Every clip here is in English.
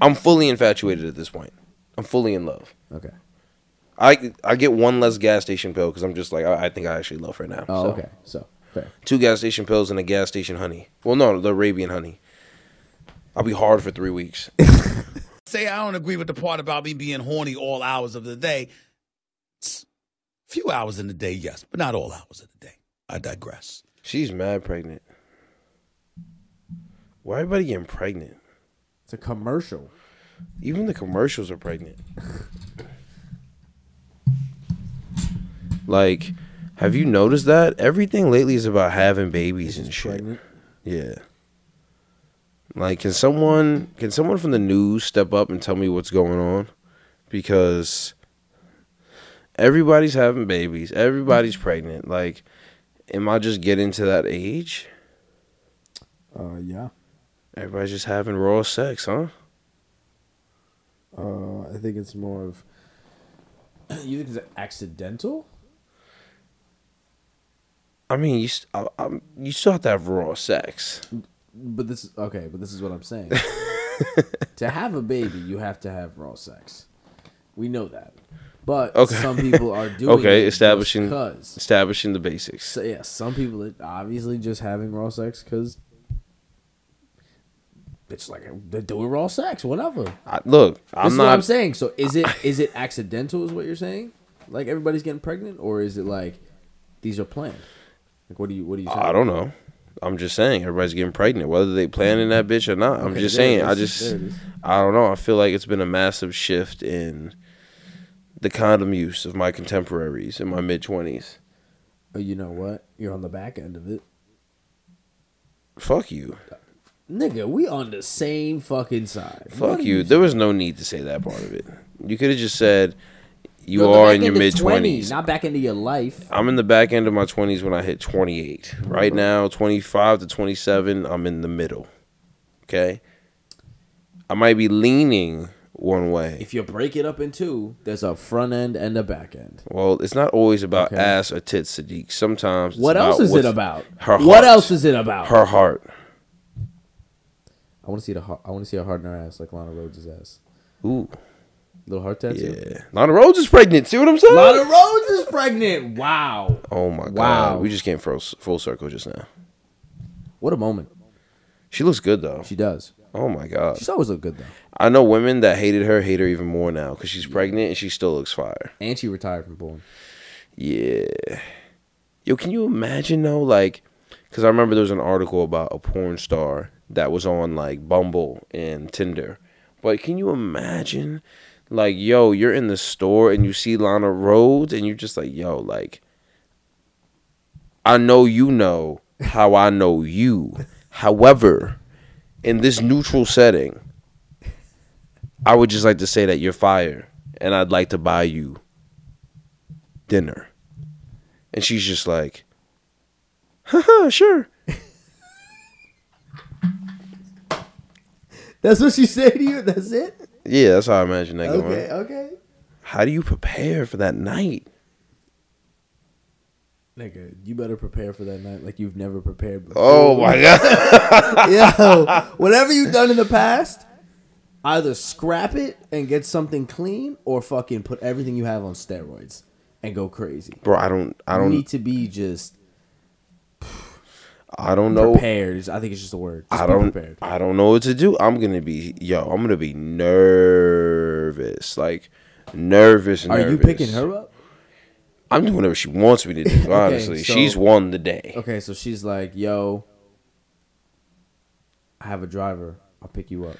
I'm fully infatuated at this point. I'm fully in love. Okay. I I get one less gas station pill because I'm just like I, I think I actually love her now. Oh, So, okay. So fair. Two gas station pills and a gas station honey. Well, no, the Arabian honey. I'll be hard for three weeks. Say I don't agree with the part about me being horny all hours of the day. It's few hours in the day, yes, but not all hours of the day. I digress. She's mad pregnant. Why everybody getting pregnant? It's a commercial. Even the commercials are pregnant. like, have you noticed that everything lately is about having babies and shit? Pregnant. Yeah. Like, can someone can someone from the news step up and tell me what's going on? Because everybody's having babies, everybody's pregnant. Like, am I just getting to that age? Uh, yeah. Everybody's just having raw sex, huh? Uh, I think it's more of. You think it's accidental? I mean, you st- I, I'm, you still have to have raw sex. But this is okay. But this is what I'm saying. to have a baby, you have to have raw sex. We know that. But Okay. some people are doing Okay, it establishing because establishing the basics. so yeah, some people are obviously just having raw sex because it's like they're doing raw sex, whatever. I, look, This I'm is what I'm saying. So is it is it accidental? Is what you're saying? Like everybody's getting pregnant, or is it like these are planned? Like what do you what do you? Saying? I don't know. I'm just saying everybody's getting pregnant, whether they planning that bitch or not. I'm Okay, just saying. I just, it. I don't know. I feel like it's been a massive shift in the condom use of my contemporaries in my mid twenties. You know what? You're on the back end of it, Fuck you. Uh, nigga. We on the same fucking side. Fuck you. There was no need to say that part of it. You could have just said you You're on the are in your mid twenties, not back into your life. I'm in the back end of my 20s when I hit 28. Right now, 25 to 27, I'm in the middle. Okay? I might be leaning one way. If you break it up in two, there's a front end and a back end. Well, it's not always about Okay. ass or tits, Sadiq. Sometimes it's What else is it about? Her what heart. else is it about? Her heart. I want to see the heart. I want to see a hard in her ass like Lana Rhoades' ass. Ooh, Little heart tattoo. yeah. Lana Rhoades is pregnant. See what I'm saying? Lana Rhoades is pregnant. Wow. oh my god. Wow. We just came full, full circle just now. What a moment. She looks good though. She does. Oh my god. She's always looked good though. I know women that hated her hate her even more now because she's pregnant and she still looks fire. And she retired from porn. Yeah. Yo, can you imagine though? Like, because I remember there was an article about a porn star that was on like Bumble and Tinder. But can you imagine, like, yo, you're in the store and you see Lana Rhoades and you're just like, yo, like, I know you know how I know you. However, in this neutral setting, I would just like to say that you're fire and I'd like to buy you dinner. And she's just like, haha, sure. That's what she said to you. That's it. Yeah, that's how I imagine that going. Okay. Okay. How do you prepare for that night? Nigga, you better prepare for that night like you've never prepared before. Oh my god. Yo, whatever you've done in the past, either scrap it and get something clean, or fucking put everything you have on steroids and go crazy. Bro, I don't I don't need to be just I don't know. prepared. I think it's just a word. Just I don't prepared. I don't know what to do. I'm gonna be yo, I'm gonna be nervous. Like nervous, Are nervous. you picking her up? I'm doing whatever she wants me to do, honestly. so- She's won the day. Okay, so she's like, "Yo, I have a driver. I'll pick you up."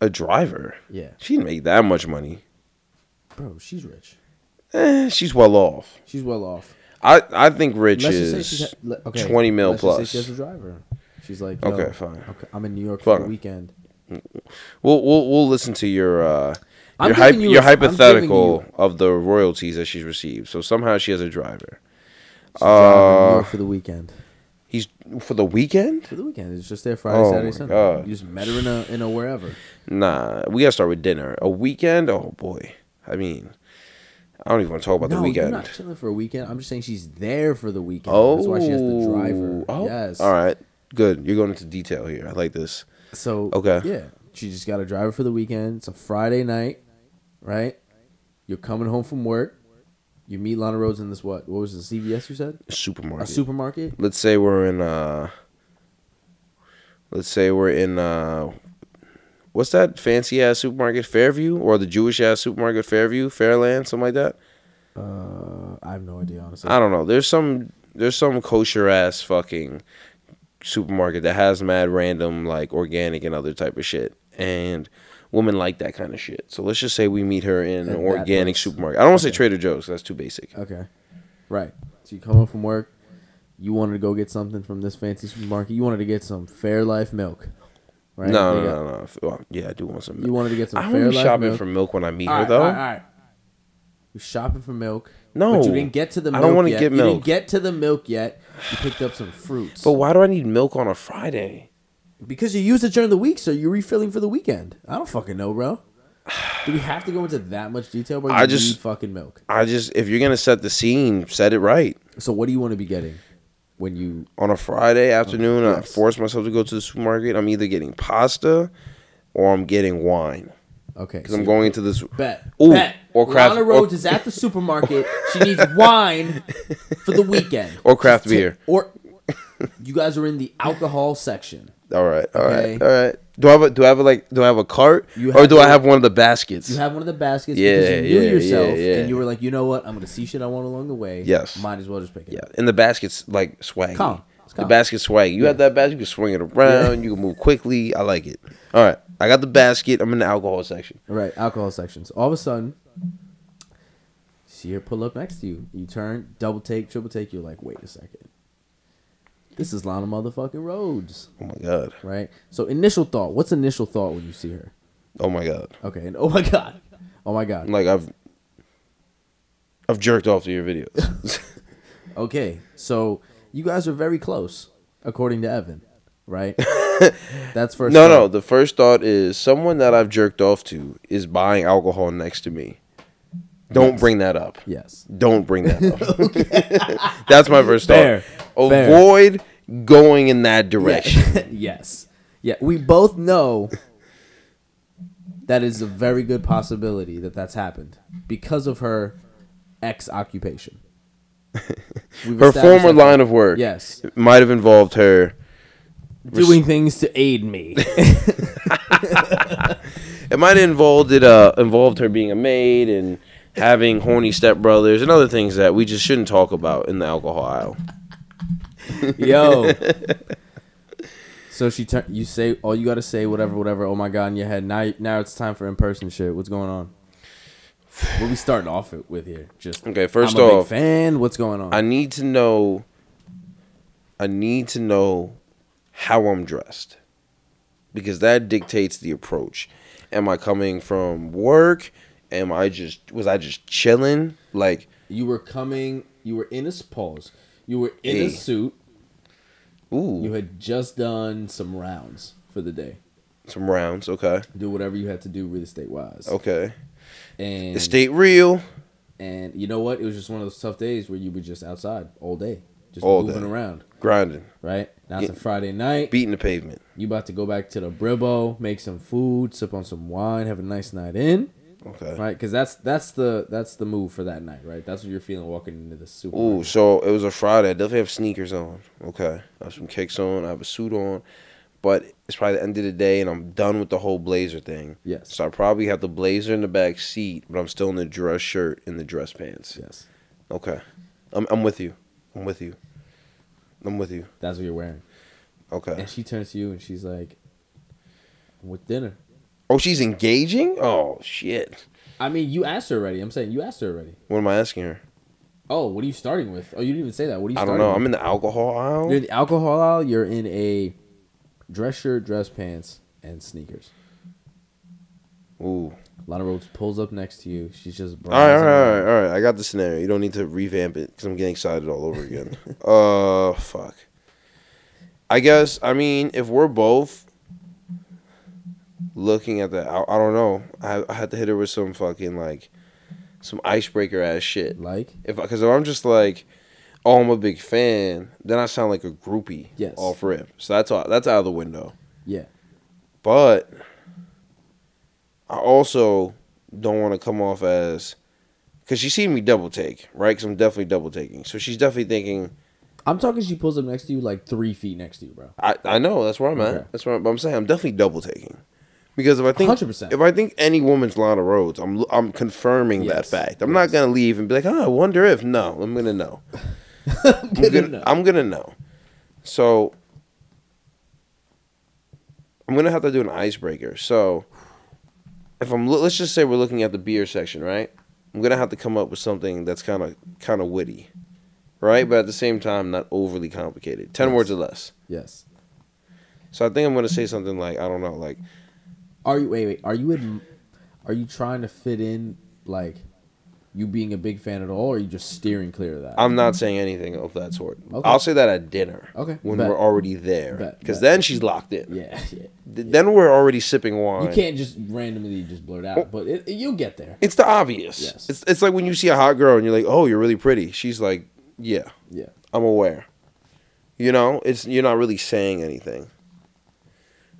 A driver. Yeah, She didn't make that much money. bro, she's rich. Eh, she's well off. She's well off. I, I think Rich Let's just is she's ha- okay, 20 mil just plus. she has a driver. She's like, Okay, fine. Okay, I'm in New York for the weekend. We'll we'll we'll listen to your uh your hype, you your a- hypothetical you- of the royalties that she's received. So somehow she has a driver. She's driving to New Uh, for the weekend. He's for the weekend? For the weekend, it's just there Friday, oh Saturday, Sunday. God. You just met her in a in a wherever. Nah, we gotta start with dinner. A weekend? Oh boy. I mean, I don't even want to talk about the you're weekend. not chilling for a weekend. I'm just saying she's there for the weekend. Oh, That's why she has the driver. Oh, Yes. All right. Good. You're going into detail here. I like this. So Okay. yeah, She just got a driver for the weekend. It's a Friday night, right? You're coming home from work. You meet Lana Rhoades in this what? What was it? CVS? You said a Supermarket. A supermarket. let's say we're in uh let's say we're in uh what's that fancy ass supermarket fairview or the jewish ass supermarket fairview fairland something like that Uh, I have no idea honestly. i don't know there's some there's some kosher ass fucking supermarket that has mad random like organic and other type of shit and women like that kind of shit so let's just say we meet her in an organic place. supermarket i don't want to say trader Joe's. that's too basic Okay. Right. So you come home from work. You wanted to go get something from this fancy supermarket. You wanted to get some Fairlife milk. Right? no no, got- no no Well, yeah i do want some milk. You wanted to get some i won't be shopping milk. for milk when i meet All her right, though all right, all right. You're shopping for milk. No, But you didn't get to the Milk I don't wanna yet. get You milk. didn't get to the milk yet. You picked up some fruits. But why do I need milk on a Friday? because you used it during the week, so you're refilling for the weekend. I don't fucking know, bro. Do we have to go into that much detail, bro? You I just- need fucking milk. I just if you're gonna set the scene, set it right. So what do you want to be getting when you On a Friday afternoon, I yes. force myself to go to the supermarket. I'm either getting pasta or I'm getting wine okay? because I'm going into this. Bet. Ooh, bet. or craft- Lana Rhoades or- is at the supermarket. She needs wine for the weekend. Or craft beer. Or you guys are in the alcohol section. All right, all right, Okay. all right. Do I have a do I have a, like do I have a cart You or have do I have one of the baskets? You have one of the baskets because you knew yeah, yourself yeah, yeah. and you were like, you know what? I'm gonna see shit I want along the way. Yes. Might as well just pick it yeah, up. and the basket's like swag. Calm. The basket swag. You have that basket, you can swing it around. You can move quickly. I like it. All right, I got the basket. I'm in the alcohol section. Right, alcohol sections. All of a sudden, see her pull up next to you. You turn, double take, triple take. You're like, wait a second. This is Lana motherfucking Rhoades, Oh my god. right? So initial thought. What's initial thought when you see her? Oh my god. Okay, and oh my god, oh my god. Like I've I've jerked off to your videos. Okay, so you guys are very close, according to Evan, right? That's first. no, thought. no. The first thought is someone that I've jerked off to is buying alcohol next to me. Don't Yes. bring that up. Yes. Don't bring that up. That's my first Fair. thought. Fair. Avoid going in that direction. yes. Yeah, we both know that is a very good possibility that that's happened because of her ex occupation. Her former line of work Yes. might have involved her. Doing things to aid me. It might have involved it. Uh, involved her being a maid and having horny stepbrothers and other things that we just shouldn't talk about in the alcohol aisle. Yo. So she turn. You say all you gotta say whatever, whatever. Oh my god, in your head. Now, now it's time for in person shit. What's going on? What we starting off with here? Just Okay, first I'm a off, big fan. What's going on? I need to know. I need to know how I'm dressed because that dictates the approach. Am I coming from work? Am I just was I just chilling? Like You were coming. You were in a pause. You were in a suit. ooh, You had just done some rounds for the day. some rounds. Okay, Do whatever you had to do real estate wise. okay. And Estate real. and you know what? It was just one of those tough days where you were just outside all day, just All moving day. around. grinding, Right now it's a Friday night. beating the pavement. You about to go back to the Bribbo, make some food, sip on some wine, have a nice night in, Okay. right? Because that's that's the that's the move for that night, right? That's what you're feeling walking into the super. Ooh, so it was a Friday. I definitely have sneakers on. Okay, I have some kicks on. I have a suit on, but it's probably the end of the day, and I'm done with the whole blazer thing. Yes. So I probably have the blazer in the back seat, but I'm still in the dress shirt and the dress pants. Yes, Okay, I'm I'm with you. I'm with you. I'm with you. that's what you're wearing. Okay. And she turns to you and she's like, "With dinner." Oh, she's engaging. Oh shit. I mean, you asked her already. I'm saying you asked her already. What am I asking her? Oh, what are you starting with? Oh, you didn't even say that. What are you? Starting? I don't know. with? I'm in the alcohol aisle. You're in the alcohol aisle. You're in a dress shirt, dress pants, and sneakers. Ooh. Lana Rhoades pulls up next to you. She's just All right, all right, all right, all right. I got the scenario. You don't need to revamp it because I'm getting excited all over again. uh, fuck. I guess. I mean, if we're both looking at that. I, I don't know. I, I had to hit her with some fucking like, some icebreaker ass shit. Like, If because if I'm just like, oh, I'm a big fan, then I sound like a groupie. Yes. Off rip. So that's all. That's out of the window. yeah, But I also don't want to come off as because she's seen me double take, right? Because I'm definitely double taking. So she's definitely thinking, I'm talking. She pulls up next to you, like three feet next to you, bro. I, I know that's where I'm Okay. at. That's where I'm, but I'm saying I'm definitely double taking. Because if I think 100%. if I think any woman's Lana Rhoades, I'm I'm confirming that fact. I'm not gonna leave and be like, oh, I wonder if. No, I'm gonna know. I'm gonna, know. I'm gonna know. So I'm gonna have to do an icebreaker. So if I'm let's just say we're looking at the beer section, right? I'm gonna have to come up with something that's kind of kind of witty, right? But at the same time, not overly complicated. Ten Yes. words or less. Yes. So I think I'm gonna say something like I don't know, like Are you wait wait? Are you in? Are you trying to fit in like you being a big fan at all, or are you just steering clear of that? I'm not saying anything of that sort. Okay. I'll say that at dinner. Okay, When bet. we're already there, because then she's locked in. yeah, yeah. Th- Then we're already sipping wine. You can't just randomly just blurt out, but it, you'll get there. It's the obvious. Yes. It's it's like when you see a hot girl and you're like, oh, you're really pretty. She's like, yeah, Yeah. I'm aware. You know, it's you're not really saying anything.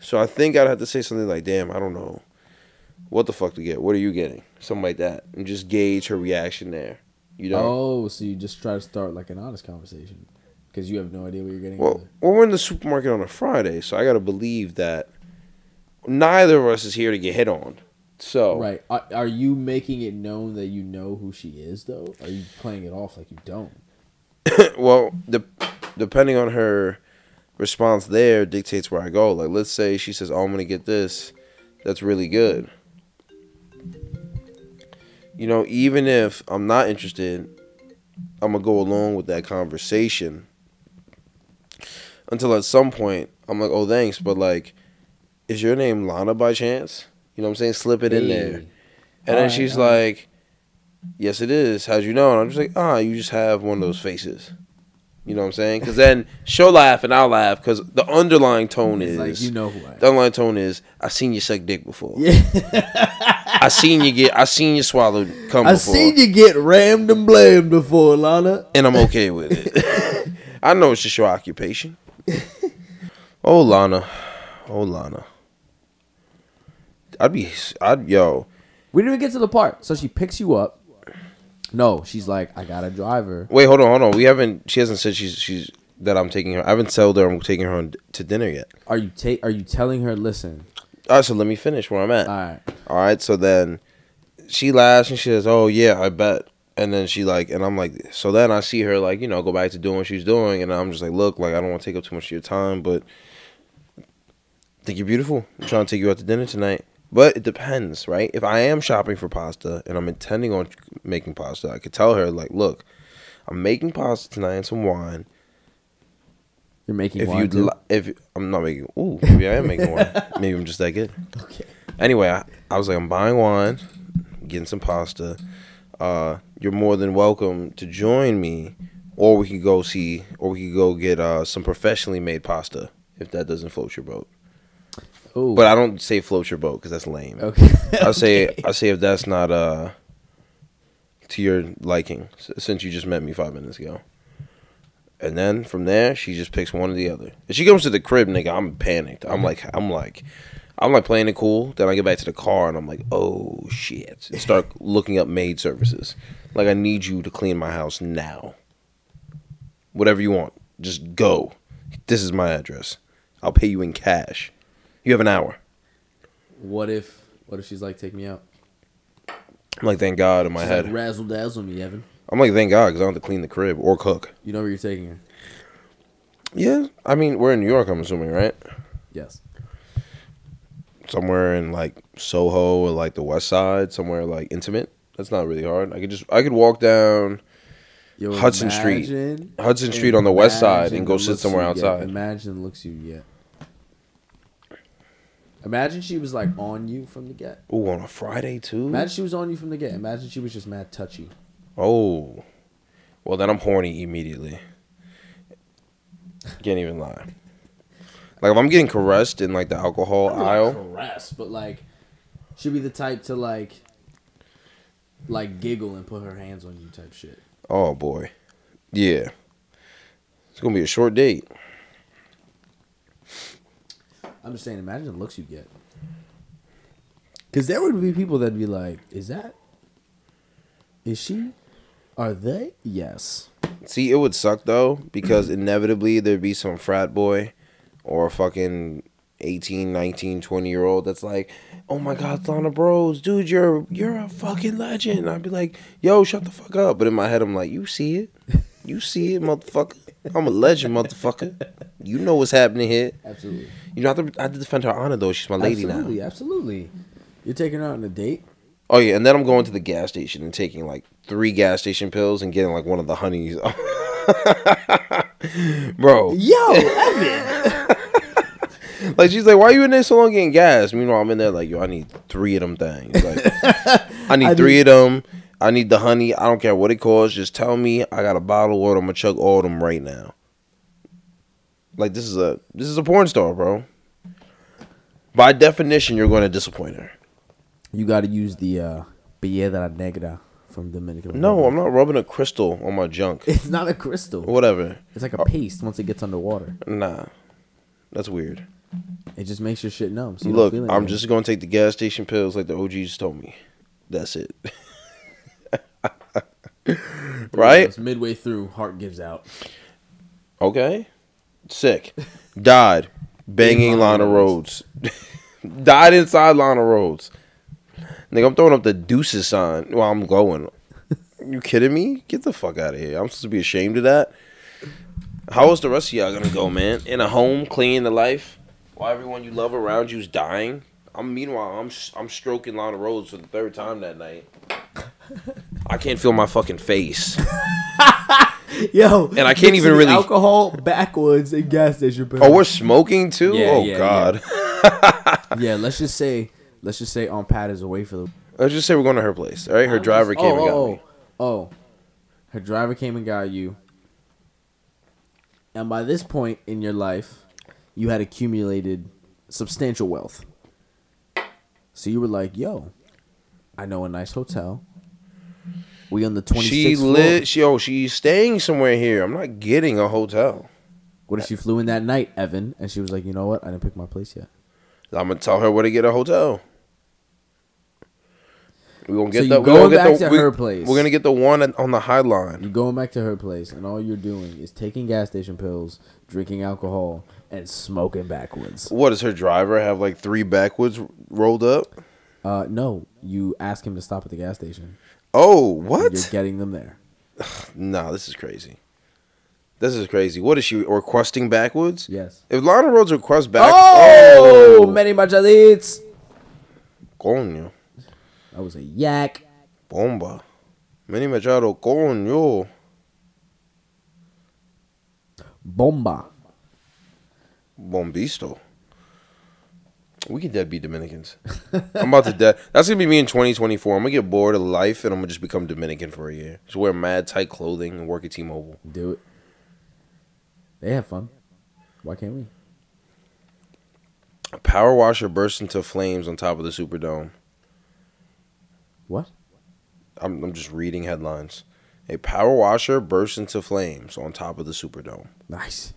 So I think I'd have to say something like, damn, I don't know. What the fuck to get? What are you getting? Something like that. And just gauge her reaction there. You know? Oh, so you just try to start like an honest conversation because you have no idea what you're getting. Well, either. well, we're in the supermarket on a Friday, so I got to believe that neither of us is here to get hit on. So, Right. Are, are you making it known that you know who she is, though? Are you playing it off like you don't? well, de- depending on her response there dictates where I go. Like, let's say she says, "Oh, I'm gonna get this," that's really good. You know, even if I'm not interested, I'm gonna go along with that conversation until at some point I'm like, "Oh, thanks," but like, is your name Lana by chance? You know what I'm saying? Slip it in there. And then she's alright. like, "Yes, it is. How'd you know?" And I'm just like, "Ah, you just have one of those faces." You know what I'm saying? Because then she'll laugh and I'll laugh because the underlying tone It's is like you know who I am. the underlying tone is I seen you suck dick before. Yeah. I seen you get I seen you swallow cum I before, seen you get rammed and blamed before, Lana. and I'm okay with it. I know it's just your occupation. oh Lana, oh Lana. I'd be I'd yo. We didn't even get to the part. So she picks you up. No, she's like, I got a driver. Wait, hold on, hold on. We haven't. She hasn't said she's she's that I'm taking her. I haven't told her I'm taking her on, to dinner yet. Are you ta- Are you telling her? Listen, All right, so let me finish where I'm at. all right. All right, so then she laughs and she says, "Oh yeah, I bet." And then she like, and I'm like, so then I see her like, you know, go back to doing what she's doing, and I'm just like, look, like I don't want to take up too much of your time, but I think you're beautiful. I'm trying to take you out to dinner tonight, but it depends, right? If I am shopping for pasta and I'm intending on making pasta, I could tell her like, look, I'm making pasta tonight and some wine. You're making If wine too? li- if I'm not making, ooh, maybe I am making wine. maybe I'm just that good. okay. Anyway, I, I was like, I'm buying wine, getting some pasta. Uh, you're more than welcome to join me, or we could go see, or we could go get uh, some professionally made pasta if that doesn't float your boat. Oh, But I don't say float your boat because that's lame. okay. I say I say if that's not uh to your liking, since you just met me five minutes ago. And then from there, she just picks one or the other. If she comes to the crib, nigga, I'm panicked. I'm like, I'm like, I'm like playing it cool. Then I get back to the car and I'm like, oh shit. And start looking up maid services. Like I need you to clean my house now. Whatever you want, just go. This is my address. I'll pay you in cash. You have an hour. What if What if she's like, take me out? I'm like, thank God in my She's head. like, razzle dazzle me, Evan. I'm like, thank God, because I don't have to clean the crib or cook. You know where you're taking her? Yeah, I mean, we're in New York, I'm assuming, right? Yes. Somewhere in like Soho or like the West Side, somewhere like intimate. That's not really hard. I could just, I could walk down Yo, Hudson Street. Hudson Street on the West Side and go sit somewhere you get. outside. Imagine looks you get. Imagine she was like on you from the get. Ooh, on a Friday too. Imagine she was on you from the get. Imagine she was just mad touchy. Oh, well then I'm horny immediately. Can't even lie. Like if I'm getting caressed in like the alcohol aisle, caress, but like she'd be the type to like like giggle and put her hands on you type shit. oh boy, yeah, it's gonna be a short date. I'm just saying, imagine the looks you get. Because there would be people that'd be like, "Is that? Is she? Are they? Yes." See, it would suck though because inevitably there'd be some frat boy or a fucking 18, 19, 20 year old that's like, "Oh my god, Lana Bros, dude, you're you're a fucking legend." I'd be like, "Yo, shut the fuck up." But in my head I'm like, "You see it? You see it, motherfucker? I'm a legend, motherfucker. You know what's happening here." Absolutely. You know, I have to, I have to defend her honor though. She's my lady absolutely, now. absolutely. You're taking her out on a date. Oh yeah, and then I'm going to the gas station and taking like three gas station pills and getting like one of the honeys. Bro, Yo, Evan. like she's like, "Why are you in there so long getting gas?" Meanwhile, I'm in there like, "Yo, I need three of them things. Like, I need I three of them. I need the honey. I don't care what it costs. Just tell me I got a bottle of water. I'm gonna chug all of them right now." Like this is a this is a porn star, bro. By definition, you're going to disappoint her. you got to use the uh, piedra negra from Dominican. No, I'm not rubbing a crystal on my junk. It's not a crystal. Whatever. It's like a paste once it gets underwater. Nah, that's weird. It just makes your shit numb. So Look, I'm just gonna take the gas station pills like the OGs told me. That's it. right? It's midway through, heart gives out. Okay. Sick. Died. Banging In Lana Rhoades. Died inside Lana Rhoades. Nigga, I'm throwing up the deuces sign while I'm going. You kidding me? Get the fuck out of here. I'm supposed to be ashamed of that. How is the rest of y'all gonna go, man? In a home, clinging to life, while everyone you love around you is dying. I'm meanwhile, I'm I'm stroking Lana Rhoades for the third time that night. I can't feel my fucking face. Yo, And I can't even really- alcohol backwoods in gas station. Oh, we're smoking too? Yeah, oh yeah, God. yeah. Let's just say, let's just say, on Pat is away for the. Let's just say we're going to her place. All right, her oh, driver came oh, and got oh, me. Oh, oh, her driver came and got you. And by this point in your life, you had accumulated substantial wealth. So you were like, "Yo, I know a nice hotel. We on the twenty She floor." lit. She oh, she's staying somewhere here. I'm not getting a hotel. What if she flew in that night, Evan? And she was like, "You know what? I didn't pick my place yet." I'm gonna tell her where to get a hotel. We gonna get So the. you we going gonna get back the, to we, her place. We're gonna get the one on the High Line. You're going back to her place, and all you're doing is taking gas station pills, drinking alcohol, and smoking backwoods. What does her driver have? Like three backwoods rolled up? Uh, no, you ask him to stop at the gas station. Oh, what? You're getting them there. No, this is crazy. This is crazy. What is she requesting backwoods? Yes. If Lana Rhoades requests back, Oh, oh, many machaditos. coño, That was a yak. bomba, Manny Machado, coño. Bomba. Bombisto. We could dead be Dominicans. I'm about to dead. That's gonna be me in 2024. I'm gonna get bored of life and I'm gonna just become Dominican for a year. Just wear mad tight clothing and work at T-Mobile. Do it. They have fun. Why can't we? A power washer bursts into flames on top of the Superdome. What? I'm, I'm just reading headlines. A power washer bursts into flames on top of the Superdome. Nice.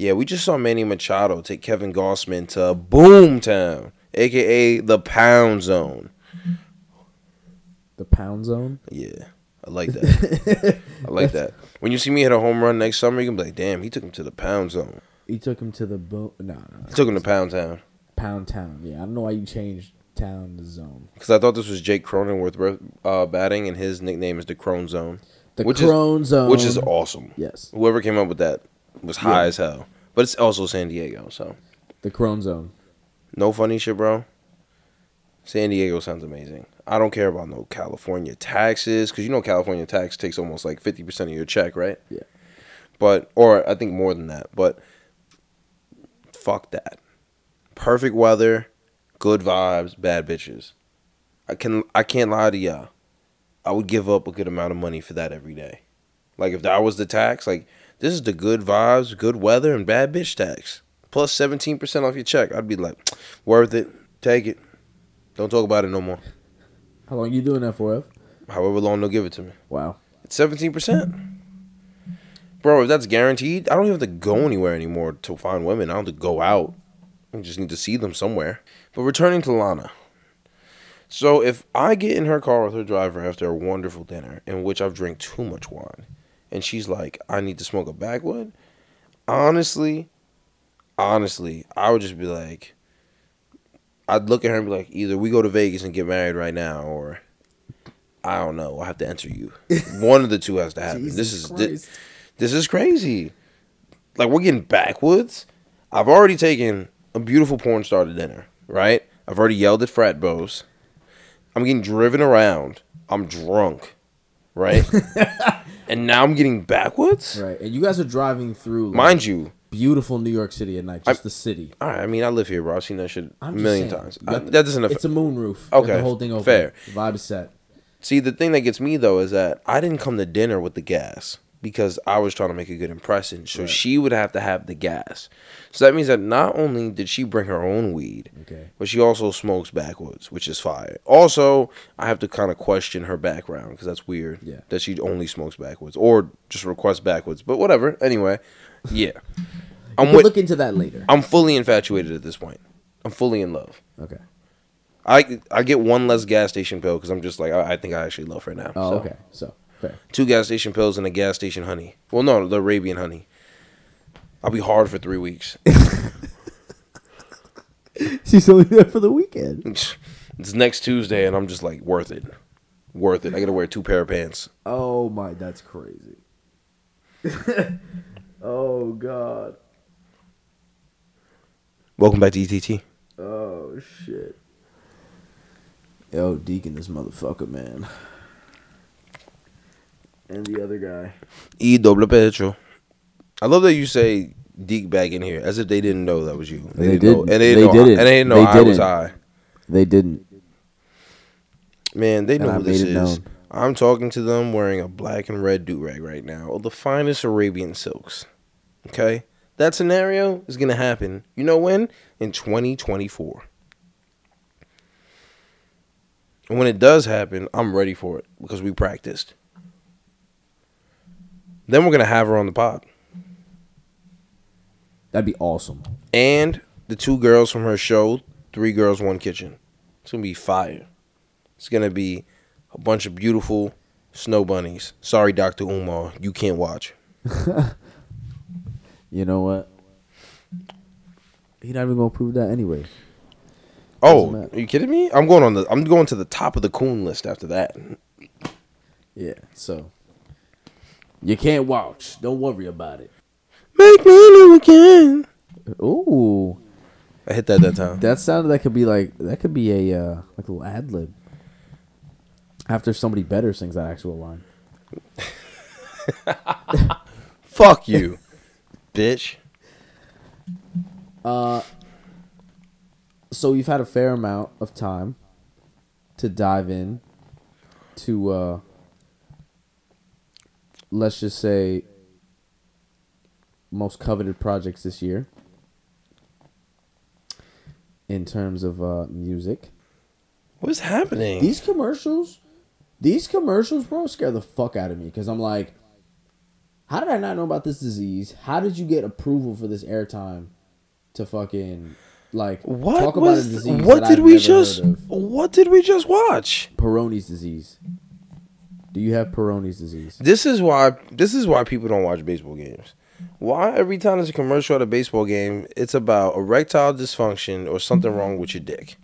Yeah, we just saw Manny Machado take Kevin Gausman to Boomtown, aka the Pound Zone. The pound zone. Yeah, I like that. I like that. When you see me hit a home run next summer, you can be like, "Damn, he took him to the Pound Zone. He took him to the bo. No, no, He took him to Pound Town." Pound town. Yeah, I don't know why you changed town to zone. Because I thought this was Jake Cronenworth uh, batting, and his nickname is the Crone Zone, The Which is- zone. which is awesome. yes, Whoever came up with that was high Yeah. as hell. But it's also San Diego, so the Crone zone. no funny shit, bro. San Diego sounds amazing. I don't care about no California taxes because you know California tax takes almost like fifty percent of your check, right? Yeah. But or I think more than that. But fuck that. Perfect weather, good vibes, bad bitches. I can I can't lie to y'all. I would give up a good amount of money for that every day. Like if that was the tax, like this is the good vibes, good weather, and bad bitch tax. Plus Plus seventeen percent off your check. I'd be like, worth it. Take it. Don't talk about it no more. How long you doing that for, Ev? However long they'll give it to me. Wow. It's seventeen percent. Bro, if that's guaranteed, I don't even have to go anywhere anymore to find women. I don't have to go out. I just need to see them somewhere. But returning to Lana. So if I get in her car with her driver after a wonderful dinner in which I've drank too much wine, and she's like, "I need to smoke a backwood," honestly, honestly, I would just be like, I'd look at her and be like, either we go to Vegas and get married right now, or I don't know, I have to enter you. One of the two has to happen. this is thi- Christ. this is crazy. Like we're getting backwoods. I've already taken a beautiful porn star to dinner, right? I've already yelled at frat bros. I'm getting driven around. I'm drunk, right? and now I'm getting backwoods. right, and you guys are driving through, like, Mind you, beautiful New York City at night, just the city. all right. I mean, I live here, bro. I've seen that shit a million saying, times. I- that doesn't It's affect. a moonroof. Okay, the whole thing open. fair. The vibe is set. See, the thing that gets me though is that I didn't come to dinner with the gas because I was trying to make a good impression. So she would have to have the gas. So that means that not only did she bring her own weed, Okay. but she also smokes backwoods, which is fire. Also, I have to kind of question her background because that's weird. Yeah. That she only smokes backwoods or just requests backwoods. But whatever. Anyway, yeah. I'm We'll with. look into that later. I'm fully infatuated at this point. I'm fully in love. Okay. I I get one less gas station pill because I'm just like I, I think I actually love her now. Oh, So, okay. So fair. Two gas station pills and a gas station honey. Well, no, the Arabian honey. I'll be hard for three weeks. She's only there for the weekend. it's next Tuesday, and I'm just like worth it, worth it. I gotta wear two pair of pants. Oh my, that's crazy. oh god. Welcome back to ETT. Oh shit. Yo, Deacon, this motherfucker, man. And the other guy. E double pecho. I love that you say Deke back in here as if they didn't know that was you. They didn't know, and they didn't They know, didn't. and they didn't know They I was didn't. high. They didn't. Man, they know And I who this is. known. I'm talking to them wearing a black and red do rag right now, of the finest Arabian silks. Okay, that scenario is gonna happen. You know when? In 2024. And when it does happen, I'm ready for it because we practiced. Then we're gonna have her on the pod, That'd be awesome. and the two girls from her show, Three Girls One Kitchen. It's gonna be fire. It's gonna be a bunch of beautiful snow bunnies. Sorry, Dr. Umar, you can't watch. You know what? He not even gonna prove that anyway. Oh, are you kidding me? I'm going on the I'm going to the top of the coon list after that. Yeah. So you can't watch. Don't worry about it. Make me new again. Ooh, I hit that that time. that sounded that could be like that could be a uh, like a little ad lib. After somebody better sings that actual line. Fuck you, bitch. Uh, so we've had a fair amount of time to dive in to uh let's just say most coveted projects this year in terms of uh music What's happening? these commercials these commercials bro scare the fuck out of me because i'm like how did i not know about this disease how did you get approval for this airtime to fucking like what talk about a disease what did we just? What did we just watch? Peyronie's disease. Do you have Peyronie's disease? This is why. This is why people don't watch baseball games. Why every time there's a commercial at a baseball game, it's about erectile dysfunction or something wrong with your dick.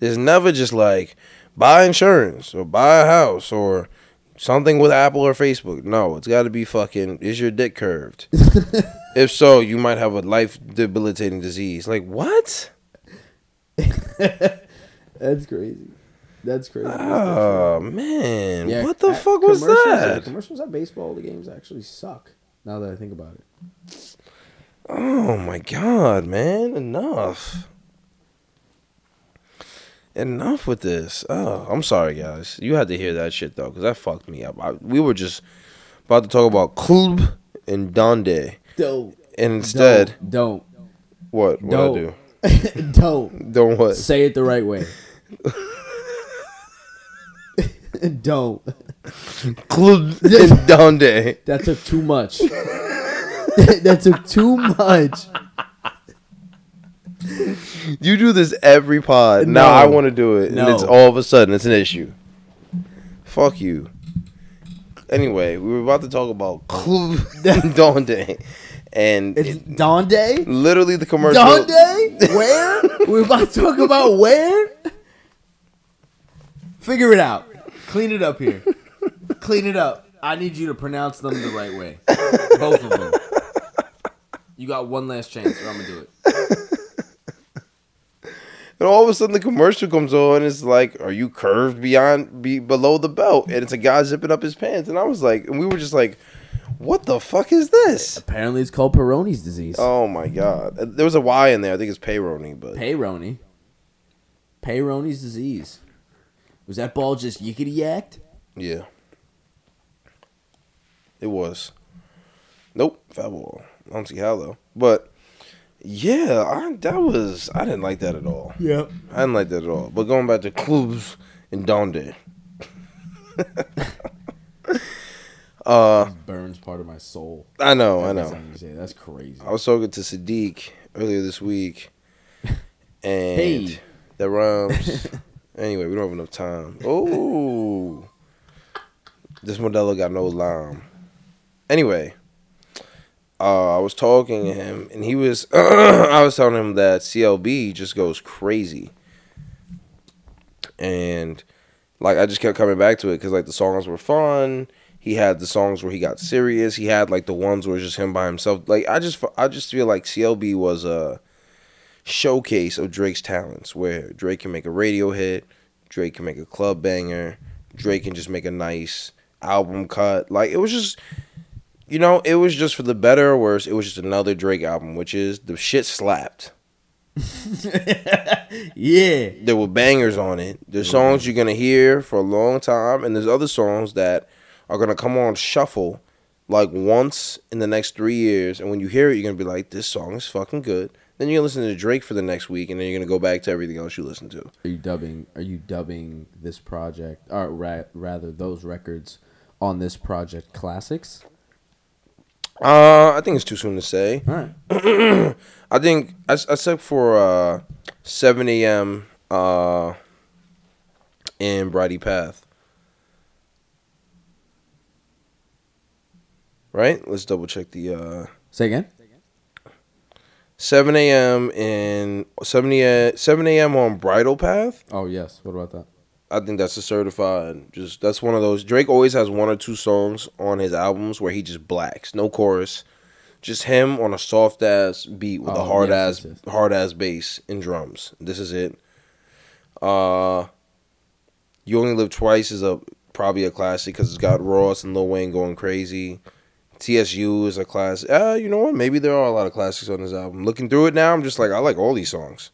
There's never just like buy insurance or buy a house or something with Apple or Facebook. No, it's got to be fucking. Is your dick curved? if so, you might have a life debilitating disease. Like what? That's crazy. That's crazy. Oh man, Yeah, what the at- fuck was commercials at- that? commercials at baseball the games actually suck. Now that I think about it. Oh my god, man! Enough. Enough with this. Oh, I'm sorry, guys. You had to hear that shit though, because that fucked me up. I, we were just about to talk about Club and Donde, Don't. and instead, Don't. what? What I do? Don't. Don't. Don't what? Say it the right way. Don't. Donde. That took too much. that took too much. You do this every pod. No. Now I want to do it, and it's all of a sudden it's an issue. Fuck you. Anyway, we were about to talk about Club Day, and It's it- Day. literally the commercial. Day. Where? We're about to talk about where. Figure it out. Clean it up here. Clean it up. I need you to pronounce them the right way. Both of them. You got one last chance, or I'm gonna do it. And all of a sudden, the commercial comes on. And it's like, "Are you curved beyond, be below the belt?" And it's a guy zipping up his pants. And I was like, and we were just like, "What the fuck is this?" Apparently, it's called Peyronie's disease. Oh my god! There was a Y in there. I think it's Payroni, but Peyronie. Peyronie's disease. Was that ball just yickety yacked? yeah, it was. Nope, foul ball. I don't see how though. But yeah, I, that was I didn't like that at all. Yeah, I didn't like that at all. But going back to clubs and Donde. uh, Burns part of my soul. I know, I know. That's crazy. I was talking to Sadiq earlier this week, and Hey. that rhymes. anyway, we don't have enough time. Oh, this Modelo got no lime. Anyway, uh, I was talking to him, and he was. I was telling him that CLB just goes crazy, and like I just kept coming back to it because like the songs were fun. He had the songs where he got serious. He had like the ones where it's just him by himself. Like I just I just feel like CLB was a showcase of Drake's talents, where Drake can make a radio hit, Drake can make a club banger, Drake can just make a nice album cut. Like it was just, you know, it was just for the better or worse. It was just another Drake album, which is the shit slapped. yeah. there were bangers on it. There's songs you're gonna hear for a long time, and there's other songs that are gonna come on shuffle like once in the next three years. And when you hear it, you're gonna be like, "This song is fucking good." Then you're gonna listen to Drake for the next week, and then you're gonna go back to everything else you listen to. Are you dubbing? Are you dubbing this project, or ra- rather, those records on this project classics? Uh, I think it's too soon to say. All right. I think I, I said for uh, 7 a.m. Uh, in Bridle Path. Right? Let's double check the uh, Say again. 7 a.m. in 7 a, 7 a.m. on Bridal Path. Oh yes. What about that? I think that's a certified. Just that's one of those. Drake always has one or two songs on his albums where he just blacks, no chorus, just him on a soft ass beat with a Oh, hard yes, ass yes, hard ass bass and drums. This is it. Uh, you only live twice is a probably a classic because it's got Ross and Lil Wayne going crazy. TSU is a classic. Uh, you know what? Maybe there are a lot of classics on this album. Looking through it now, I'm just like I like all these songs.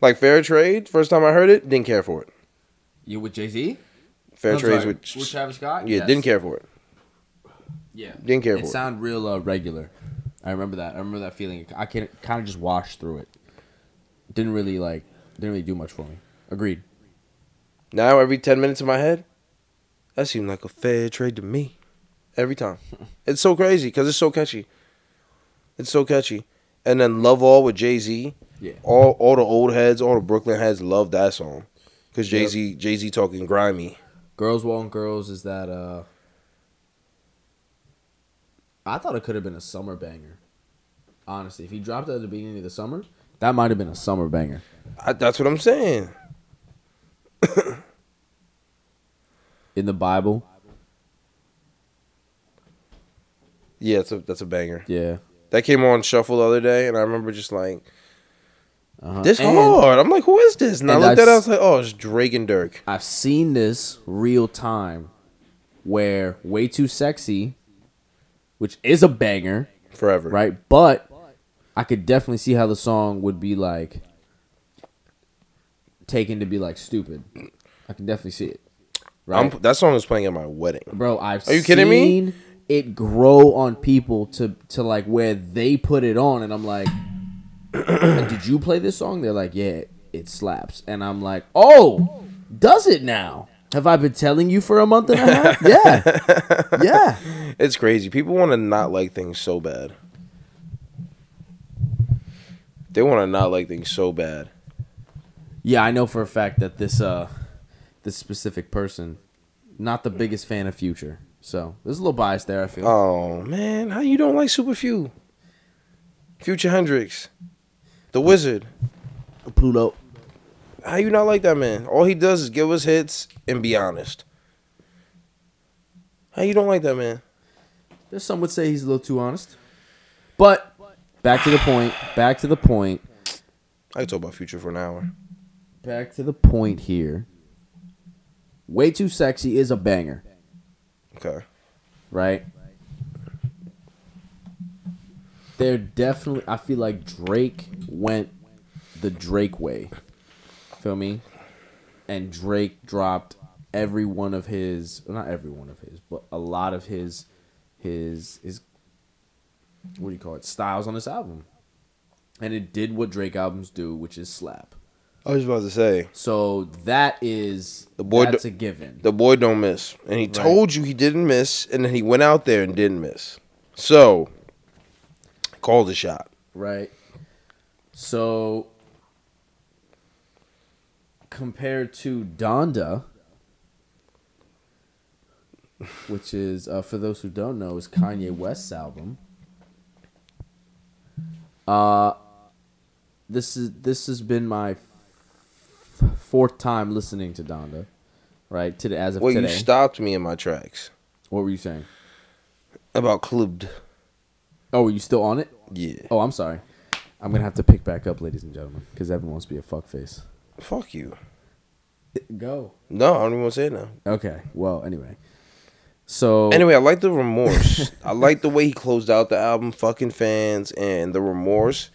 Like Fair Trade, first time I heard it, didn't care for it. You with Jay Z? Fair Trade's with, with Travis Scott. yeah, Yes. didn't care for it. Yeah. Didn't care It for it. sounded real uh, regular. I remember that. I remember that feeling. I can kind of just wash through it. Didn't really like. Didn't really do much for me. Agreed. Now every ten minutes in my head, that seemed like a fair trade to me. Every time, it's so crazy because it's so catchy. It's so catchy, and then Love All with Jay Z. Yeah. All all the old heads, all the Brooklyn heads love that song, because Jay Z Jay Z talking grimy. Girls Want Girls is that. uh I thought it could have been a summer banger. Honestly, if he dropped it at the beginning of the summer, that might have been a summer banger. I, that's what I'm saying. In the Bible, Yeah, that's a that's a banger. yeah. That came on shuffle the other day, and I remember just like Uh-huh. this And hard. I'm like, who is this? And, I and looked at it, I was like, oh, it's Drake and Durk. I've seen this real time, where "Way Too Sexy," which is a banger, Forever. right? But I could definitely see how the song would be like taken to be like stupid. I can definitely see it. I'm, that song is playing at my wedding. bro. I've Are you kidding me? It grow on people to to like where they put it on, and I'm like, "Did you play this song?" They're like, "Yeah, it slaps," and I'm like, "Oh, does it now?" Have I been telling you for a month and a half? Yeah, yeah. It's crazy. People want to not like things so bad. They want to not like things so bad. Yeah, I know for a fact that this uh this specific person, not the biggest fan of Future. So there's a little bias there. I feel. Oh man, how you don't like Super Few? Future Hendrix, the Wizard. Pluto. How you not like that man? All he does is give us hits and be honest. How you don't like that man? There's some would say he's a little too honest. But back to the point. Back to the point. I can talk about Future for an hour. Back to the point here. Way too sexy is a banger, Okay. right? They're definitely. I feel like Drake went the Drake way. Feel me? And Drake dropped every one of his, not every one of his, but a lot of his, his, his. What do you call it? Styles on this album, and it did what Drake albums do, which is slap. I was about to say So that is The boy That's do- a given. the boy don't miss, and he told you he didn't miss, and then he went out there and didn't miss. So called a shot. right? So compared to Donda, which is uh, for those who don't know, is Kanye West's album. Uh, this is this has been my fourth time listening to Donda, right? To the, as of Well, today. you stopped me in my tracks what were you saying? about clubbed. Oh, were you still on it? Yeah. Oh, I'm sorry. I'm gonna have to pick back up, ladies and gentlemen, because everyone wants to be a fuckface. Fuck you. Go. No, I don't even want to say it now. Okay. Well, anyway. So Anyway, I like the remorse. I like the way he closed out the album, fucking fans, and the remorse,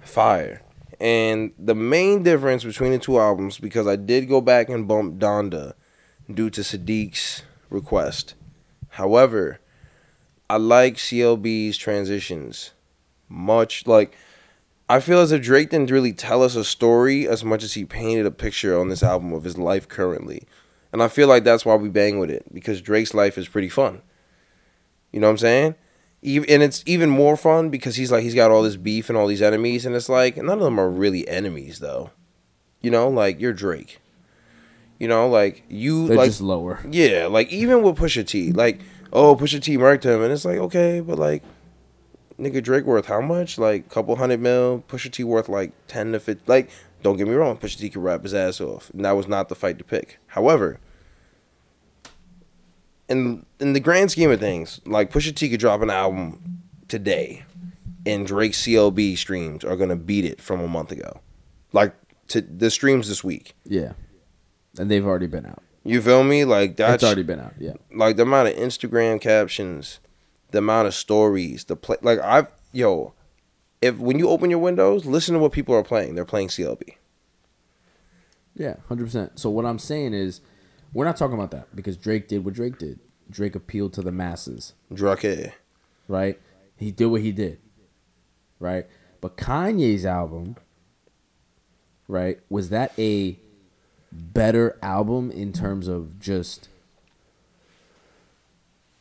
fire. And the main difference between the two albums, because I did go back and bump Donda due to Sadiq's request. However, I like CLB's transitions much. Like, I feel as if Drake didn't really tell us a story as much as he painted a picture on this album of his life currently. And I feel like that's why we bang with it because Drake's life is pretty fun. You know what I'm saying? And it's even more fun because he's like he's got all this beef and all these enemies, and it's like none of them are really enemies though. You know, like you're Drake. You know, like you they're like just lower. yeah, like even with Pusha T, like oh Pusha T murked him, and it's like okay, but like nigga Drake worth how much? Like couple hundred mil. Pusha T worth like ten to fifty. Like don't get me wrong, Pusha T could rap his ass off, and that was not the fight to pick. However, in in the grand scheme of things, like Pusha T could drop an album today, and Drake's CLB streams are gonna beat it from a month ago. Like to the streams this week. Yeah. And they've already been out. You feel me? Like that's It's already been out. Yeah. like the amount of Instagram captions, the amount of stories, the play. Like I've yo, if when you open your windows, listen to what people are playing. They're playing CLB. Yeah. Hundred percent. So what I'm saying is, we're not talking about that because Drake did what Drake did. Drake appealed to the masses. Drake. right? He did what he did, right? But Kanye's album, right, was that a better album in terms of just,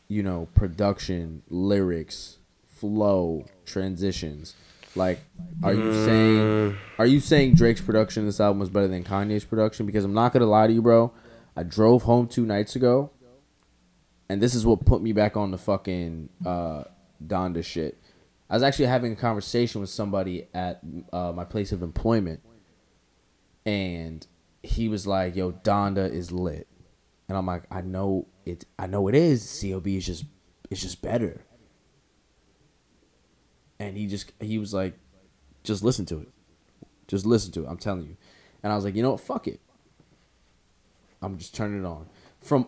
you know, production, lyrics, flow, transitions? Like, are you mm. saying are you saying Drake's production this album was better than Kanye's production? Because I'm not gonna lie to you, bro. I drove home two nights ago and this is what put me back on the fucking uh, Donda shit. I was actually having a conversation with somebody at uh, my place of employment, and he was like, "Yo, Donda is lit," and I'm like, "I know it. I know it is. Cob is just, it's just better." And he just, he was like, "Just listen to it. Just listen to it. I'm telling you." And I was like, "You know what? Fuck it. I'm just turning it on." From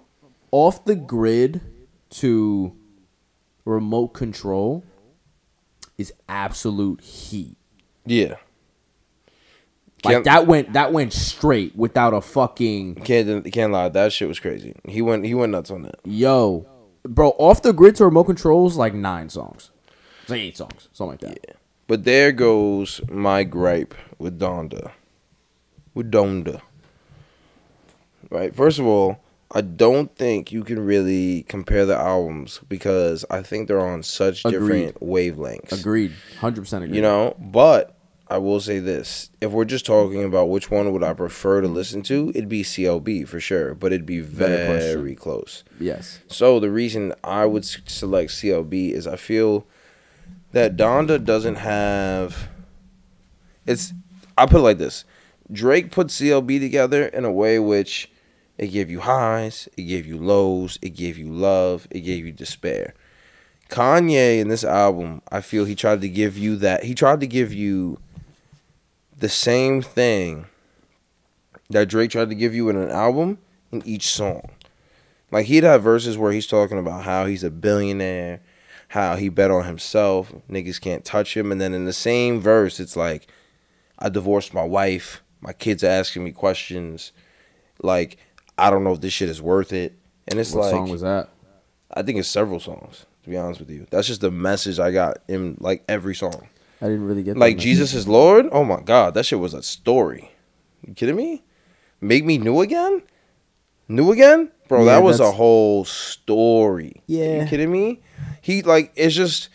off the grid to remote control is absolute heat. Yeah. Like Can't- that went that went straight without a fucking Can't can't lie. That shit was crazy. He went he went nuts on that. yo, bro. Off the grid to remote controls like nine songs, it's like eight songs, something like that. But there goes my gripe with Donda. With Donda. Right. First of all, I don't think you can really compare the albums because I think they're on such Agreed. different wavelengths. Agreed, hundred percent agreed. You know, but I will say this: if we're just talking about which one would I prefer to listen to, it'd be CLB for sure, but it'd be Better very close. Yes. So the reason I would select CLB is I feel that Donda doesn't have. It's. I put it like this: Drake put CLB together in a way which it gave you highs, it gave you lows, it gave you love, it gave you despair. Kanye in this album, I feel he tried to give you that. He tried to give you the same thing that Drake tried to give you in an album in each song. Like he'd have verses where he's talking about how he's a billionaire, how he bet on himself, niggas can't touch him, and then in the same verse it's like, I divorced my wife, my kids are asking me questions, like I don't know if this shit is worth it, and it's what like song was that? I think it's several songs to be honest with you. That's just the message I got in like every song. I didn't really get. Like. Jesus is Lord. Oh my God, that shit was a story. You kidding me? Make me new again? New again? Bro, Yeah, that was a whole story. Yeah. You kidding me? He like it's just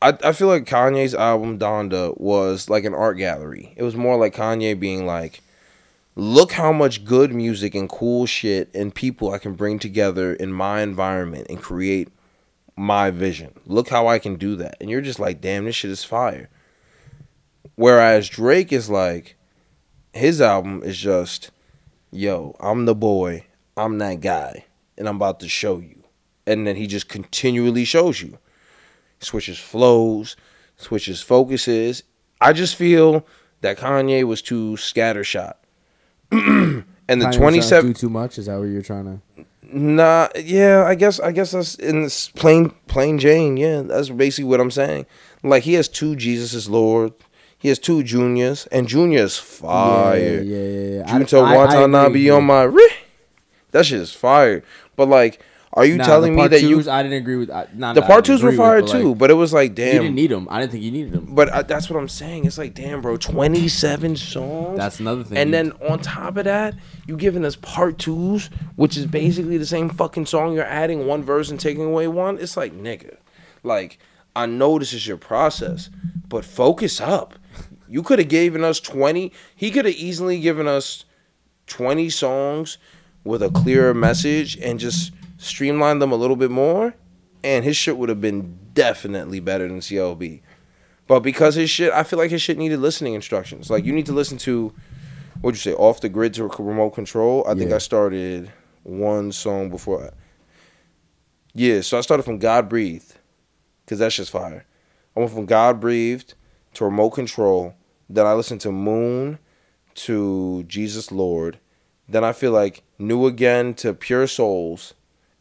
I, I feel like Kanye's album Donda was like an art gallery. It was more like Kanye being like, look how much good music and cool shit and people I can bring together in my environment and create my vision. Look how I can do that. And you're just like, damn, this shit is fire. Whereas Drake is like, his album is just, yo, I'm the boy, I'm that guy, and I'm about to show you. And then he just continually shows you. Switches flows, switches focuses. I just feel that Kanye was too scattershot. and the Kanye was trying to 27 do too much. Is that what you're trying to? Nah, yeah, I guess I guess that's in this plain plain Jane. Yeah, that's basically what I'm saying. Like he has two Jesus is Lord. He has two Junyas, and Junya is fire. Yeah, yeah, yeah. yeah. Junto I- I Watanabe agree. on my that shit is fire. But like, are you Nah, telling me that you I didn't agree with. I, not the that I part twos were with, fire but, too? like, but it was like, damn. you didn't need them. I didn't think you needed them. but I, that's what I'm saying. It's like, damn, bro, 27 songs. That's another thing. And then on top of that, you giving us part twos, which is basically the same fucking song. You're adding one verse and taking away one. It's like, nigga, like I know this is your process, but focus up. You could have given us 20. He could have easily given us 20 songs with a clearer message and just streamlined them a little bit more, and his shit would have been definitely better than CLB. But because his shit, I feel like his shit needed listening instructions. Like you need to listen to, what'd you say, off the grid to remote control. I think Yeah. I started one song before. I, yeah, so I started from God Breathed, cause that's just fire. I went from God Breathed to remote control. Then I listened to Moon, to Jesus Lord. Then I feel like New Again to Pure Souls,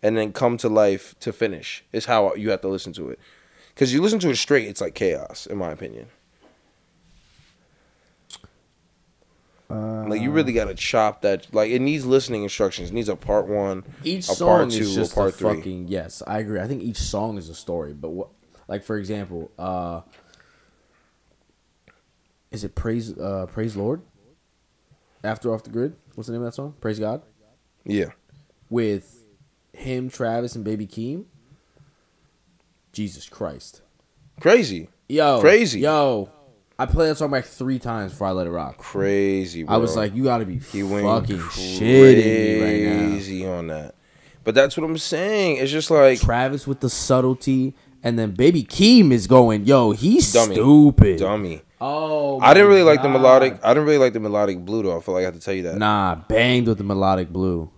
and then Come to Life to finish. Is how you have to listen to it. Because you listen to it straight, it's like chaos, in my opinion. like you really gotta chop that. Like it needs listening instructions. It needs a part one, each a song part is just a part a three. fucking yes. I agree. I think each song is a story. But what, like for example, uh, is it praise uh praise Lord? After off the grid, what's the name of that song? Praise God Yeah, with him, Travis, and Baby Keem. Jesus Christ, crazy, yo, Crazy. yo. I played that song like three times before I let it rock. crazy. Bro. I was like, you gotta be he went fucking shitting me right now. crazy on that. But that's what I'm saying. It's just like Travis with the subtlety, and then Baby Keem is going, yo, he's Dummy. stupid. dummy. Oh, I didn't really like the melodic. I didn't really like the melodic blue though. I feel like I have to tell you that. Nah, banged with the melodic blue.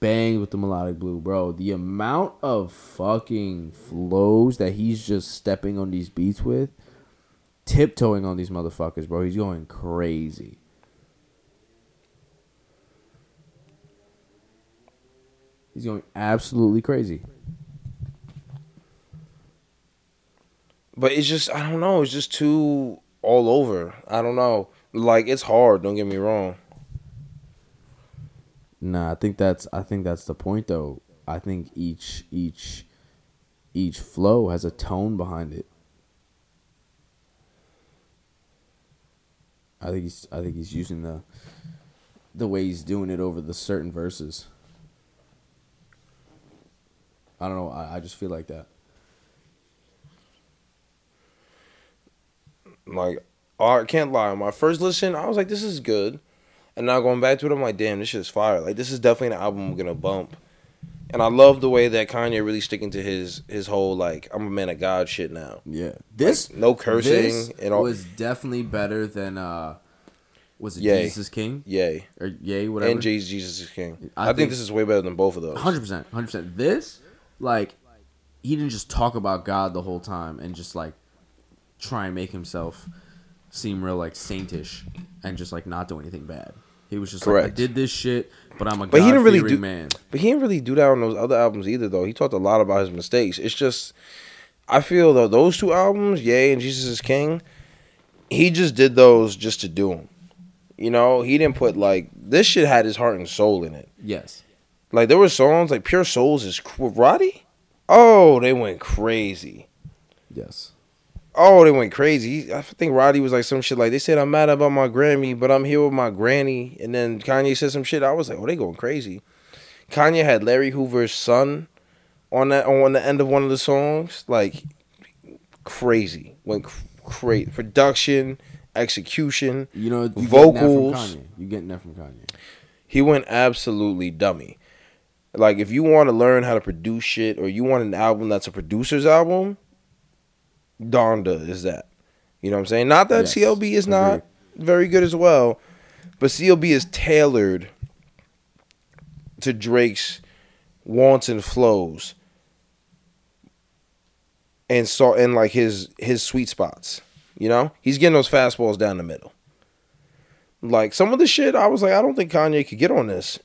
Banged with the melodic blue, bro. The amount of fucking flows that he's just stepping on these beats with, tiptoeing on these motherfuckers, bro. He's going crazy. He's going absolutely crazy. But it's just I don't know. It's just too all over. I don't know. Like it's hard. Don't get me wrong. Nah, I think that's I think that's the point though. I think each each each flow has a tone behind it. I think he's I think he's using the the way he's doing it over the certain verses. I don't know. I, I just feel like that. Like I can't lie. My first listen, I was like, this is good. And now going back to it, I'm like, damn, this shit's fire. Like this is definitely an album I'm gonna bump. And I love the way that Kanye really sticking to his his whole like I'm a man of God shit now. Yeah, this no cursing this and all- was definitely better than uh, was it Ye. Jesus is King Yay. or Ye whatever. And Jay Jesus is King. I I, think, think- this is way better than both of those. Hundred percent, hundred percent. This, like, he didn't just talk about God the whole time and just like try and make himself seem real like saintish and just like not do anything bad. He was just like, I did this shit, but I'm a But he didn't really do- man. But he didn't really do that on those other albums either, though. He talked a lot about his mistakes. It's just, I feel though those two albums, Ye and Jesus is King, he just did those just to do them. You know, he didn't put like this shit had his heart and soul in it. Yes. Like there were songs like Pure Souls is Roddy. Oh, they went crazy. Yes. Oh, they went crazy. I think Roddy was like some shit like they said I'm mad about my Grammy, but I'm here with my granny. And then Kanye said some shit. I was like, oh, they going crazy. Kanye had Larry Hoover's son on that on the end of one of the songs, like crazy. Went crazy. Production, execution. You know, you Vocals. Getting. You getting that from Kanye. He went absolutely dummy. Like if you want to learn how to produce shit or you want an album that's a producer's album, Donda is that. You know what I'm saying? Not that Yes, CLB is not very good as well, but CLB is tailored to Drake's wants and flows and saw and like his his sweet spots. You know? He's getting those fastballs down the middle. Like some of the shit I was like, I don't think Kanye could get on this.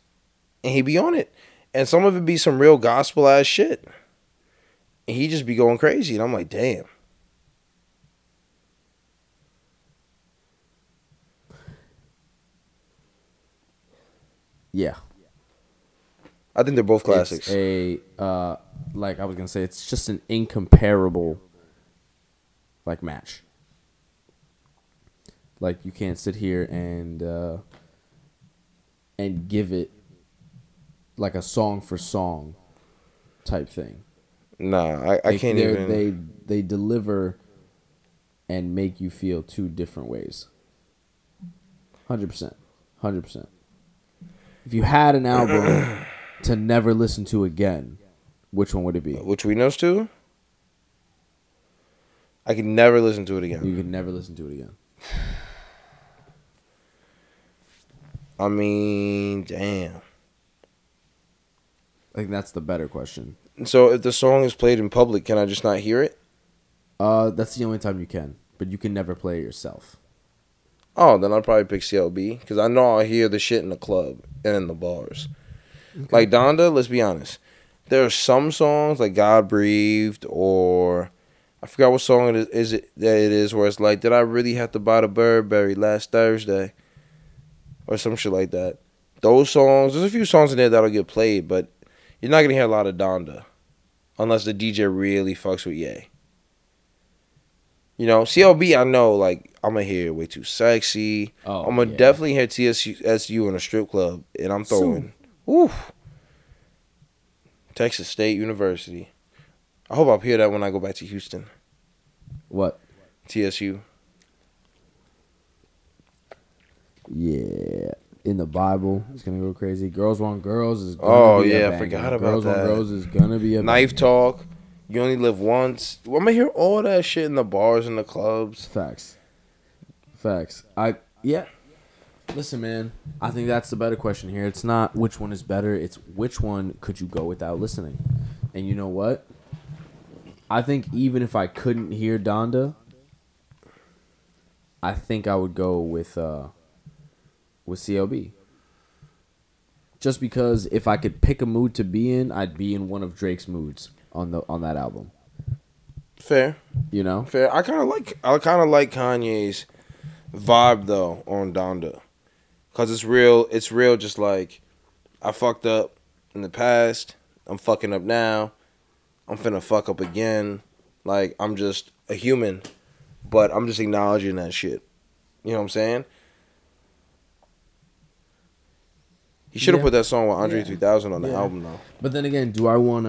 And he'd be on it. And some of it be some real gospel ass shit. And he'd just be going crazy. And I'm like, damn. Yeah. I think they're both classics. It's a uh, like I was gonna say, it's just an incomparable like match. Like you can't sit here and uh, and give it like a song for song type thing. nah, I, I They- can't even. They they deliver and make you feel two different ways. Hundred percent, hundred percent. If you had an album to never listen to again, which one would it be? Which we knows too? I can never listen to it again. You could never listen to it again. I mean, damn. I think that's the better question. So if the song is played in public, can I just not hear it? Uh, that's the only time you can, but you can never play it yourself. Oh, then I'd probably pick CLB because I know I'll hear the shit in the club and in the bars. Like Donda, let's be honest. There are some songs like God Breathed or I forgot what song it is, is it that it is where it's like, did I really have to buy the Burberry last Thursday? Or some shit like that. Those songs, there's a few songs in there that'll get played, but you're not gonna hear a lot of Donda. Unless the DJ really fucks with Ye. You know, CLB, I know, like, I'm gonna hear way too sexy. Oh, I'm gonna yeah. definitely hear TSU in a strip club, and I'm throwing, oof, Texas State University. I hope I'll hear that when I go back to Houston. What? TSU. Yeah. In the Bible, it's gonna go crazy. Girls want girls is gonna Oh, be a yeah, I forgot about girls that. want girls is gonna be a Knife banger. talk. You only live once. I'm gonna hear all that shit in the bars and the clubs. Facts. Facts. I yeah. Listen, man. I think that's the better question here. It's not which one is better. It's which one could you go without listening. And you know what? I think even if I couldn't hear Donda, I think I would go with uh with CLB. Just because if I could pick a mood to be in, I'd be in one of Drake's moods on the on that album. Fair, You know? fair. I kind of like. I kind of like Kanye's vibe though on Donda, cause it's real. It's real. Just like I fucked up in the past. I'm fucking up now. I'm finna fuck up again. Like I'm just a human, but I'm just acknowledging that shit. You know what I'm saying? He should have Yeah. put that song with Andre Yeah. 3000 on the Yeah. album though. But then again, do I want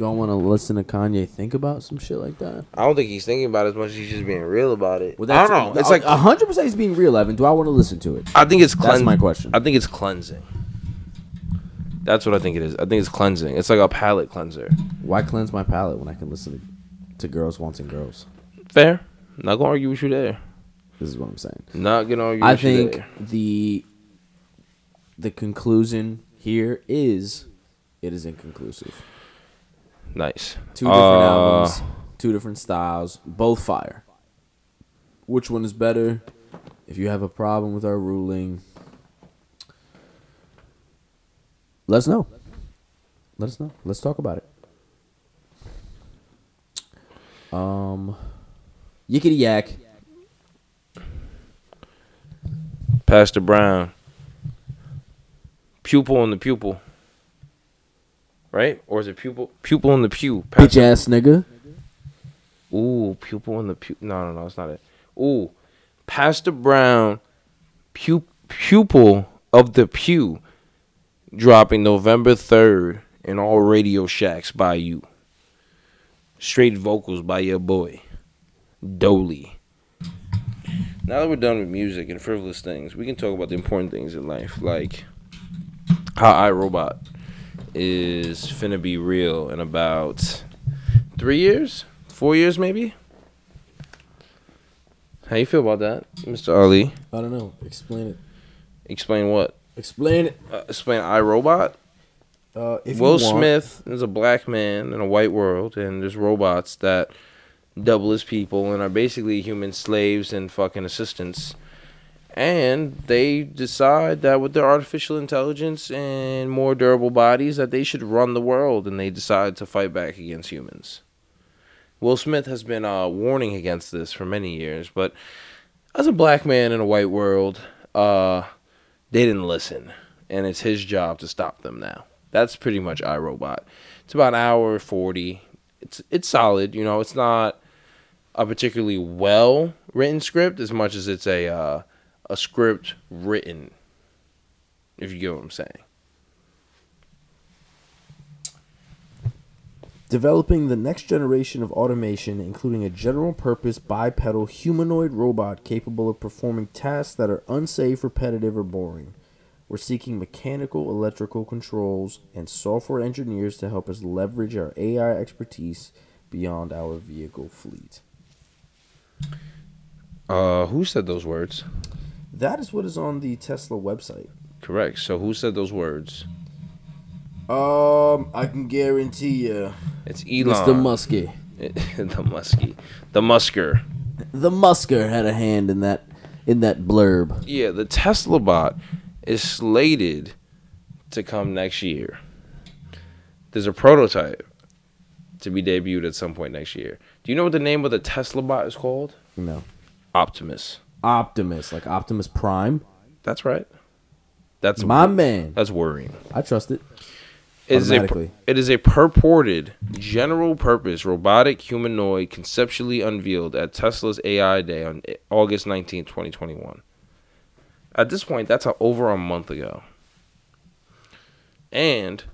to Do I want to listen to Kanye think about some shit like that? I don't think he's thinking about it as much as he's just being real about it. Well, I don't know. It's like hundred percent. He's being real, Evan. Do I want to listen to it? I think it's cleansing. That's cleansing. my question. I think it's cleansing. That's what I think it is. I think it's cleansing. It's like a palate cleanser. Why cleanse my palate when I can listen to, to girls wanting girls? Fair. Not gonna argue with you there. This is what I'm saying. Not gonna argue. I with you think there. the the conclusion here is it is inconclusive. Nice. Two different Uh, albums, two different styles, both fire. Which one is better? If you have a problem with our ruling, let us know. Let us know. Let's talk about it. Um, yickety yak. Pastor Brown. Pupil in the pupil. Right? Or is it pupil? Pupil in the pew. Bitch ass nigga. Ooh, pupil in the pew. No, no, no, it's not it. Ooh, Pastor Brown, pu- pupil of the pew, dropping November third in all Radio Shacks by you. Straight vocals by your boy, Dolly. Now that we're done with music and frivolous things, we can talk about the important things in life, like how iRobot is finna be real in about three years, four years maybe. How you feel about that, Mr. Ali? I don't know. Explain it. Explain what? Explain it. Uh, explain iRobot. Uh, Will Smith is a black man in a white world, and there's robots that double as people and are basically human slaves and fucking assistants. And they decide that with their artificial intelligence and more durable bodies, that they should run the world, and they decide to fight back against humans. Will Smith has been uh, warning against this for many years, but as a black man in a white world, uh, they didn't listen, and it's his job to stop them now. That's pretty much iRobot. It's about an hour forty. It's it's solid. You know, it's not a particularly well written script as much as it's a uh, a script written. If you get what I'm saying. Developing the next generation of automation, including a general purpose bipedal humanoid robot capable of performing tasks that are unsafe, repetitive, or boring. We're seeking mechanical, electrical controls, and software engineers to help us leverage our AI expertise beyond our vehicle fleet. Uh, who said those words? That is what is on the Tesla website. Correct. So who said those words? Um, I can guarantee you, It's Elon. Mr. Muskie. the Muskie. The Musker. The Musker had a hand in that in that blurb. Yeah, the Tesla bot is slated to come next year. There's a prototype to be debuted at some point next year. Do you know what the name of the Tesla bot is called? No. Optimus. Optimus, like Optimus Prime. That's right. That's My man. That's worrying. I trust it. It is, a, it is a purported general purpose robotic humanoid conceptually unveiled at Tesla's AI Day on August 19, 2021. At this point, that's a, over a month ago. And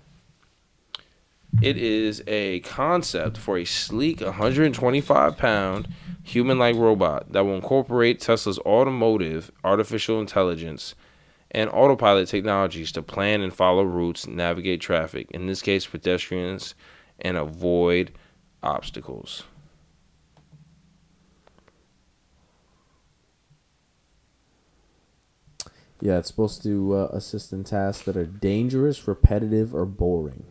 it is a concept for a sleek 125 pound human like robot that will incorporate Tesla's automotive artificial intelligence and autopilot technologies to plan and follow routes, navigate traffic, in this case, pedestrians, and avoid obstacles. Yeah, it's supposed to uh, assist in tasks that are dangerous, repetitive, or boring.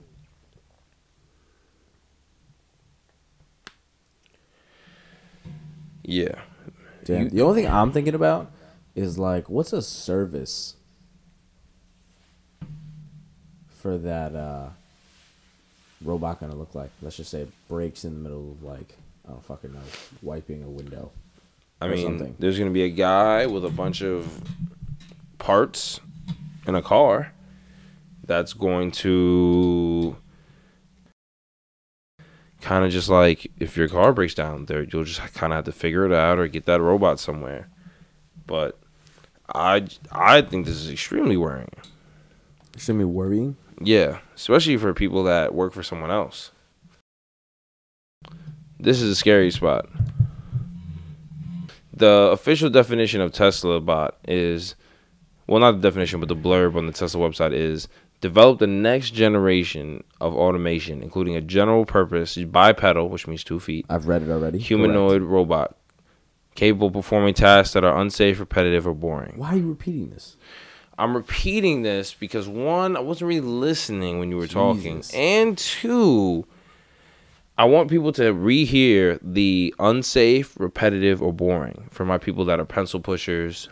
Yeah. Damn. You- the only thing I'm thinking about is like, what's a service for that uh, robot gonna look like? Let's just say it breaks in the middle of like, I don't fucking know, wiping a window. I mean, something. there's going to be a guy with a bunch of parts in a car that's going to kind of just like if your car breaks down there you'll just kind of have to figure it out or get that robot somewhere but i i think this is extremely worrying be worrying. yeah especially for people that work for someone else This is a scary spot. The official definition of Tesla bot is, well, not the definition, but the blurb on the Tesla website is develop the next generation of automation, including a general purpose bipedal, which means two feet, I've read it already. humanoid Correct. robot capable of performing tasks that are unsafe, repetitive, or boring. Why are you repeating this? I'm repeating this because one, I wasn't really listening when you were talking, Jesus. and two, I want people to rehear the unsafe, repetitive, or boring for my people that are pencil pushers,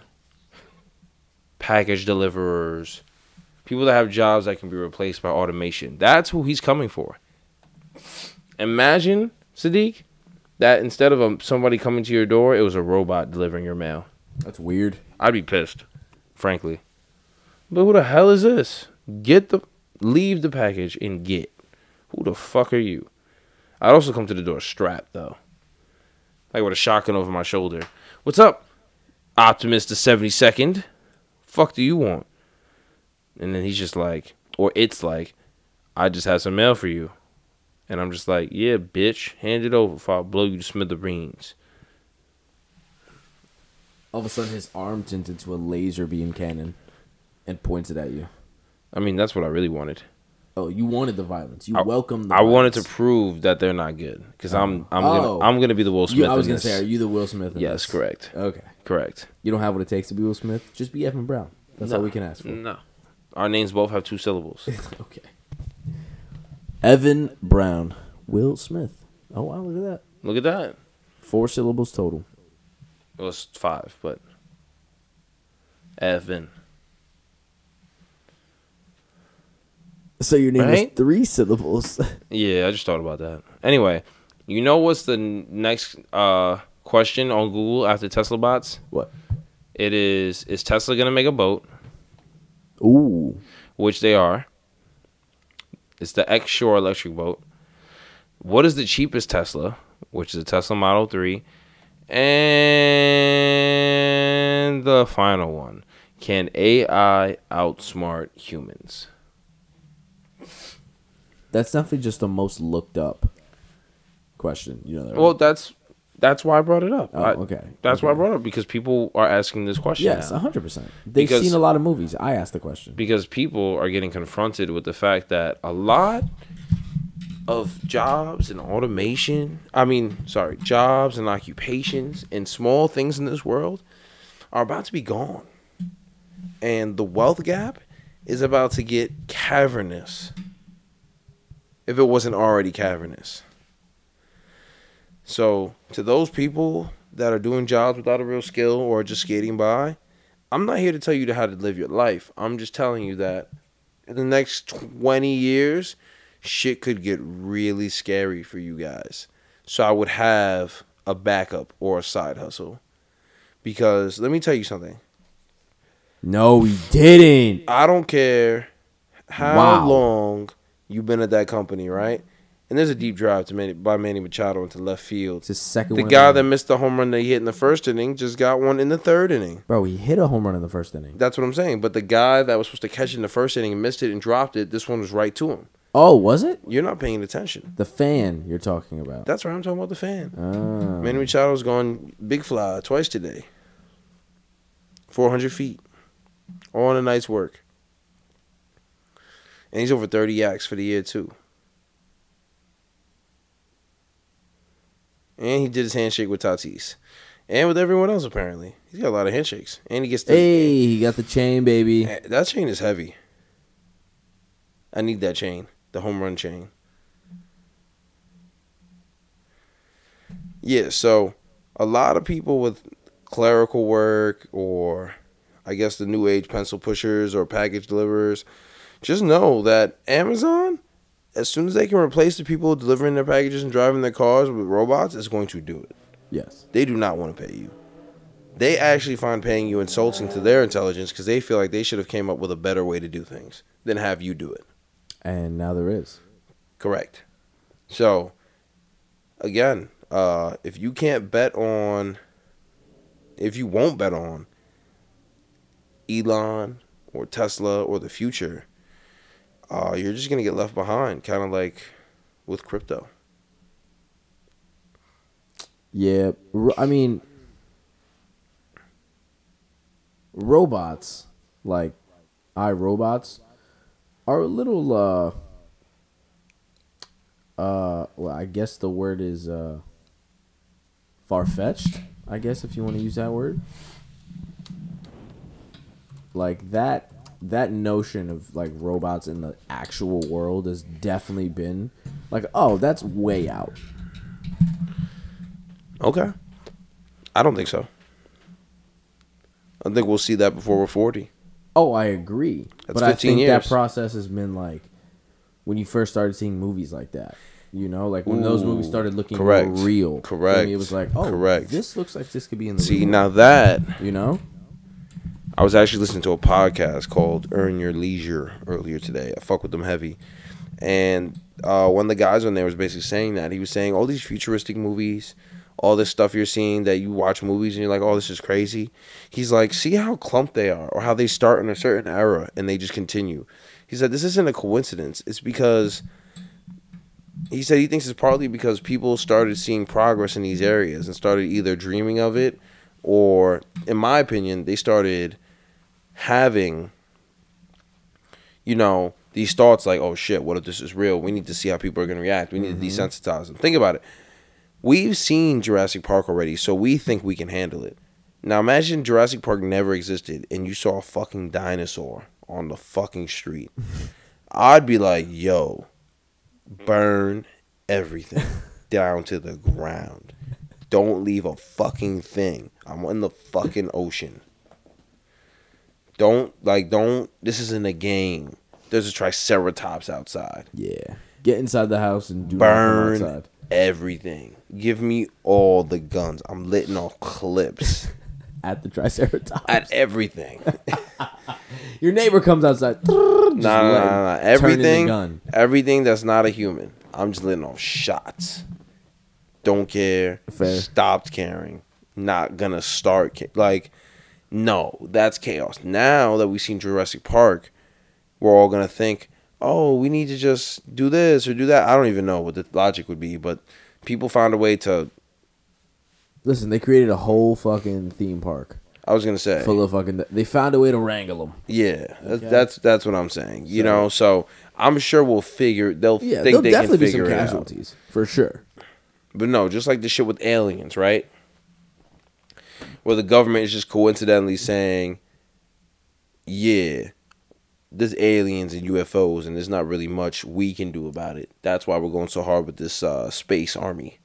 package deliverers, people that have jobs that can be replaced by automation. That's who he's coming for. Imagine, Sadiq, that instead of um somebody coming to your door, it was a robot delivering your mail. That's weird. I'd be pissed, frankly. But who the hell is this? Get the leave the package and get. Who the fuck are you? I'd also come to the door strapped though. Like with a shotgun over my shoulder. What's up? Optimus the 72nd? Fuck do you want? And then he's just like, or it's like, I just have some mail for you. And I'm just like, yeah, bitch, hand it over if I blow you to smithereens. All of a sudden, his arm turns into a laser beam cannon and points it at you. I mean, that's what I really wanted. Oh, you wanted the violence. You I- welcomed the I wanted to prove that they're not good because I'm I'm Oh. gonna I'm gonna be the Will Smith. You, I was gonna this. say, are you the Will Smith? Yes, this? correct, Okay. correct. You don't have what it takes to be Will Smith. Just be Evan Brown. That's all we can ask for. No, our names both have two syllables. okay. Evan Brown, Will Smith. Oh wow, look at that. Look at that. Four syllables total. It was five, but Evan. So your name Right? is three syllables. Yeah, I just thought about that. Anyway, you know what's the next uh, question on Google after Tesla bots? what? It is: Is Tesla gonna make a boat? Ooh. which they are. It's the X Shore electric boat. What is the cheapest Tesla? Which is a Tesla Model 3. And the final one. Can AI outsmart humans? That's definitely just the most looked up question. You know that. right? Well, that's that's why I brought it up. Oh, I- okay. That's why I brought it up because people are asking this question. yes, now. hundred percent. They've Because- seen a lot of movies. I asked the question. because people are getting confronted with the fact that a lot of jobs and automation, I mean, sorry, jobs and occupations and small things in this world are about to be gone. And the wealth gap is about to get cavernous. If it wasn't already cavernous. So, to those people that are doing jobs without a real skill or just skating by, I'm not here to tell you how to live your life. I'm just telling you that in the next 20 years, shit could get really scary for you guys. So I would have a backup or a side hustle. Because let me tell you something. No, we didn't. I don't care how Wow. long you've been at that company, right? And there's a deep drive to Manny, by Manny Machado into left field. It's his second The guy that missed the home run that he hit in the first inning just got one in the third inning. bro, he hit a home run in the first inning. That's what I'm saying. But the guy that was supposed to catch it in the first inning and missed it and dropped it, this one was right to him. Oh, was it You're not paying attention. the fan you're talking about? That's right. I'm talking about the fan. Ah. Manny Machado's gone big fly twice today. 400 feet. All in a night's work. And he's over 30 yaks for the year, too. And he did his handshake with Tatis. And with everyone else, apparently. He's got a lot of handshakes. And he gets the. Hey, he got the chain, baby. Eh, That chain is heavy. I need that chain. The home run chain. Yeah, so a lot of people with clerical work or I guess the new age pencil pushers or package deliverers just know that Amazon as soon as they can replace the people delivering their packages and driving their cars with robots it's going to do it. Yes. They do not want to pay you. They actually find paying you insulting to their intelligence because they feel like they should have came up with a better way to do things than have you do it. And now there is. Correct. So, again, uh, if you can't bet on, if you won't bet on Elon or Tesla or the future, uh, you're just gonna get left behind, kind of like with crypto. Yeah, I mean, robots like iRobots are a little uh uh well I guess the word is uh far fetched, I guess if you want to use that word. Like that that notion of like robots in the actual world has definitely been like oh that's way out. Okay. I don't think so. I think we'll see that before we're 40. Oh, I agree. That's but I 15 think years. that process has been like when you first started seeing movies like that. You know, like when those movies started looking correct. real. Correct. it was like, oh, Correct. This looks like this could be in the See, real now that you know. I was actually listening to a podcast called Earn Your Leisure earlier today. I fuck with them heavy. And uh, one of the guys on there was basically saying that. He was saying all these futuristic movies, all this stuff you're seeing that you watch movies and you're like, oh, this is crazy. He's like, see how clumped they are or how they start in a certain era and they just continue. He said, this isn't a coincidence. It's because he said he thinks it's partly because people started seeing progress in these areas and started either dreaming of it or in my opinion they started having you know these thoughts like oh shit what if this is real? We need to see how people are going to react. We need to mm-hmm. desensitize them. Think about it. We've seen jurassic park already so we think we can handle it. Now imagine jurassic park never existed and you saw a fucking dinosaur on the fucking street. I'd be like yo burn everything down to the ground. Don't leave a fucking thing. I'm in the fucking ocean. Don't like don't this isn't a game. There's a triceratops outside. Yeah. Get inside the house and do Burn outside. everything. Give me all the guns. I'm letting off clips at the Triceratops. at everything. Your neighbor comes outside. Nah, nah, nah, nah. Everything, everything that's not a human. I'm just letting off shots. Don't care. Fair. Stopped caring. Not gonna start. Ca- like, no, that's chaos. Now that we've seen Jurassic Park, we're all gonna think, oh, we need to just do this or do that. I don't even know what the logic would be, but people found a way to. Listen, they created a whole fucking theme park I was gonna say, full of fucking. They found a way to wrangle them. yeah, that's, Okay. that's that's what I'm saying. You So- know, so I'm sure we'll figure. They'll Yeah, think there'll they definitely can be some figure it out. casualties for sure. But no, just like the shit with aliens, right? Where the government is just coincidentally saying, yeah, there's aliens and UFOs, and there's not really much we can do about it. That's why we're going so hard with this uh, space army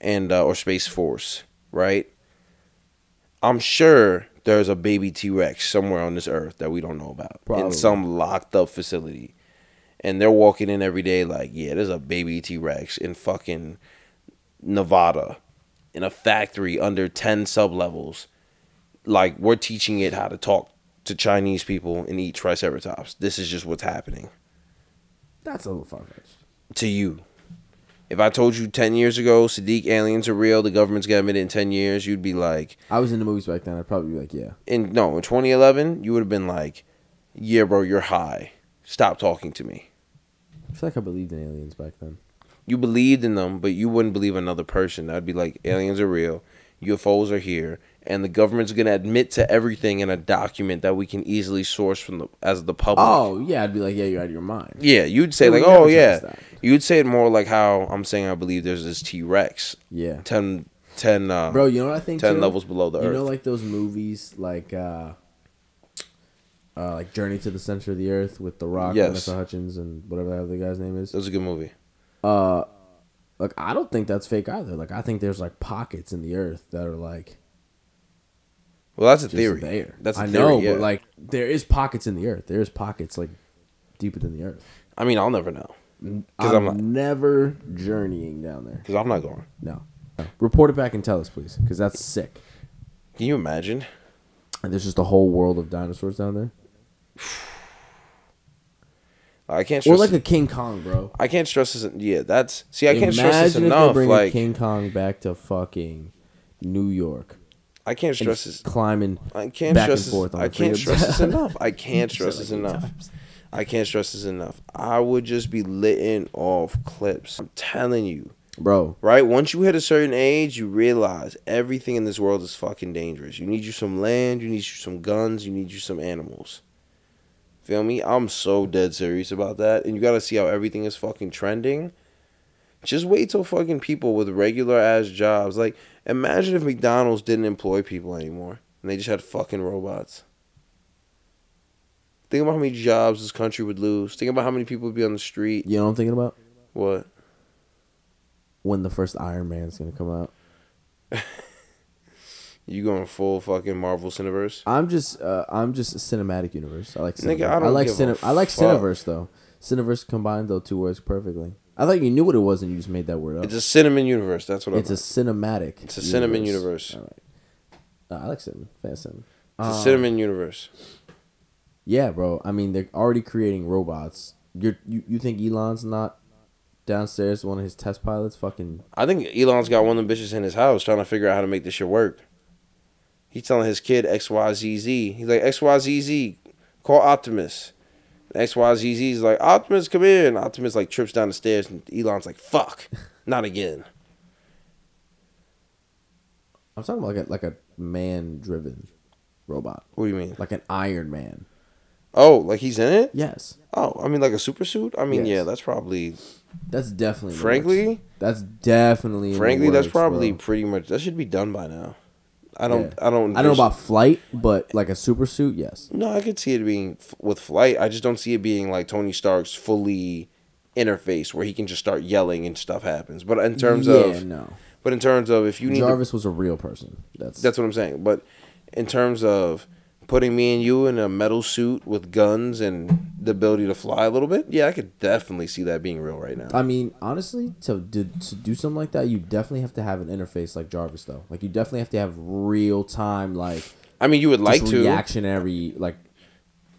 and uh, or space force, right? I'm sure there's a baby T Rex somewhere on this earth that we don't know about in some locked up facility, and they're walking in every day like, yeah, there's a baby T Rex in fucking Nevada, in a factory under ten sub levels. Like we're teaching it how to talk to Chinese people and eat triceratops. This is just what's happening That's a little far fetched. to you. If I told you ten years ago, Sadiq aliens are real, the government's gonna admit it in ten years, you'd be like, I was in the movies back then. I'd probably be like, yeah. in no, in 2011, you would have been like, yeah, bro, you're high. Stop talking to me. I feel like I believed in aliens back then. You believed in them, but you wouldn't believe another person. That'd be like, aliens are real, UFOs are here, and the government's gonna admit to everything in a document that we can easily source from the as the public. Oh yeah, I'd be like, yeah, you're out of your mind. Yeah, you'd say like, oh yeah. You'd say it more like how I'm saying I believe there's this T Rex, Yeah, 10, 10, uh, bro. You know what I think? 10 too? levels below the You earth. You know, like those movies, like uh, uh, like Journey to the Center of the Earth with The Rock, Yes. Vanessa Hudgens, and whatever the the guy's name is. that was a good movie. Uh, like I don't think that's fake either. Like I think there's like pockets in the Earth that are like Well, that's a theory. there. That's a I theory, know, yeah. but like there is pockets in the Earth. There is pockets like deeper than the Earth. I mean, I'll never know I'm, I'm not- never journeying down there. because I'm not going. No. Report it back and tell us, please, because that's sick. Can you imagine? And there's just a whole world of dinosaurs down there, I can't or stress. like a King Kong, bro. I can't stress this. Yeah, that's see. I can't stress this Imagine if they enough. bring Like King Kong back to fucking New York, I can't and stress this. climbing. I can't back stress and this. forth on I can't stress this enough. I can't stress this enough. I can't stress this enough. I would just be litting off clips. I'm telling you. bro. right? Once you hit a certain age, you realize everything in this world is fucking dangerous. You need you some land, you need you some guns, you need you some animals. Feel me? I'm so dead serious about that. And you gotta see how everything is fucking trending. Just wait till fucking people with regular ass jobs. Like, imagine if McDonald's didn't employ people anymore and they just had fucking robots. Think about how many jobs this country would lose. Think about how many people would be on the street. You know what I'm thinking about? What? When the first Iron Man's gonna come out. You going full fucking Marvel Cineverse? I'm just uh, I'm just a cinematic universe. I like Nigga, Cineverse. I don't like cine- a I like. Cineverse though. Cineverse combined though two words perfectly. I thought you knew what it was and you just made that word up. It's a cinnamon universe. That's what It's a I'm. cinematic. It's a cinnamon universe. All right. Uh, I like cinnamon. Fan cinnamon. It's a Um, cinnamon universe. Yeah, bro. I mean, they're already creating robots. You're, you you think Elon's not downstairs? One of his test pilots, fucking. I think Elon's got one of them bitches in his house trying to figure out how to make this shit work. He's telling his kid XYZZ. He's like, XYZZ, call Optimus. And XYZZ's like, Optimus, come here. And Optimus like trips down the stairs and Elon's like, fuck, not again. I'm talking about like a like a man driven robot, What do you mean? like an Iron Man. Oh, like he's in it? Yes, Oh, I mean like a super suit? I mean, Yes. yeah, that's probably, that's definitely. frankly, that's definitely. frankly, that's probably bro. pretty much, that should be done by now. I don't, Yeah. I don't, I don't know about flight, but like a super suit, yes. No, I could see it being f- with flight. I just don't see it being like Tony Stark's fully interface where he can just start yelling and stuff happens. But in terms yeah, of, no. but in terms of if you need, to, Jarvis was a real person. That's that's what I'm saying. But in terms of putting me and you in a metal suit with guns and the ability to fly a little bit, yeah, I could definitely see that being real right now. I mean, honestly, to do, to do something like that, you definitely have to have an interface like Jarvis, though. Like, you definitely have to have real time, like I mean, you would like to, reactionary, like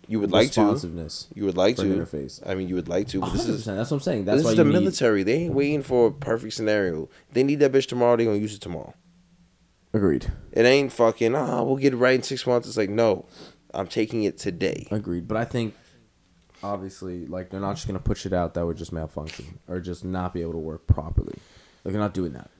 you would like to, responsiveness. you would like to. interface. I mean, you would like to, but 100%, is. that's what I'm saying. That's this why is the need, military. They ain't waiting for a perfect scenario. They need that bitch tomorrow. They gonna use it tomorrow. Agreed. It ain't fucking, ah, we'll get it right in six months. It's like, no, I'm taking it today. Agreed. But I think, obviously, like they're not just gonna push it out that would just malfunction or just not be able to work properly. Like they're not doing that.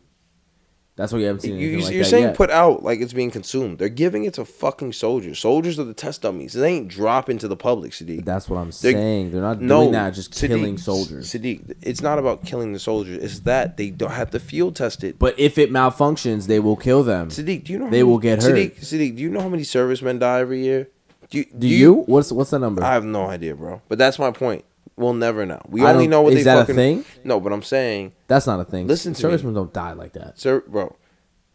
That's why you haven't You, seen you, like you're that saying put out like it's being consumed. They're giving it to fucking soldiers. Soldiers are the test dummies. They ain't dropping to the public, Sadiq. That's what I'm They're- saying. They're not no, doing that. Just Sadiq, killing soldiers. Sadiq, it's not about killing the soldiers. It's that they don't have to field test it. But if it malfunctions, they will kill them. Sadiq, do you know They many- will get hurt. Sadiq, Sadiq, do you know how many servicemen die every year? Do you? Do you? What's what's the number? I have no idea, bro. But that's my point. We'll never know. We I only don't- know what is they that a fucking. thing? No, but I'm saying That's not a thing. Listen to me. Servicemen don't die like that. Sir, bro,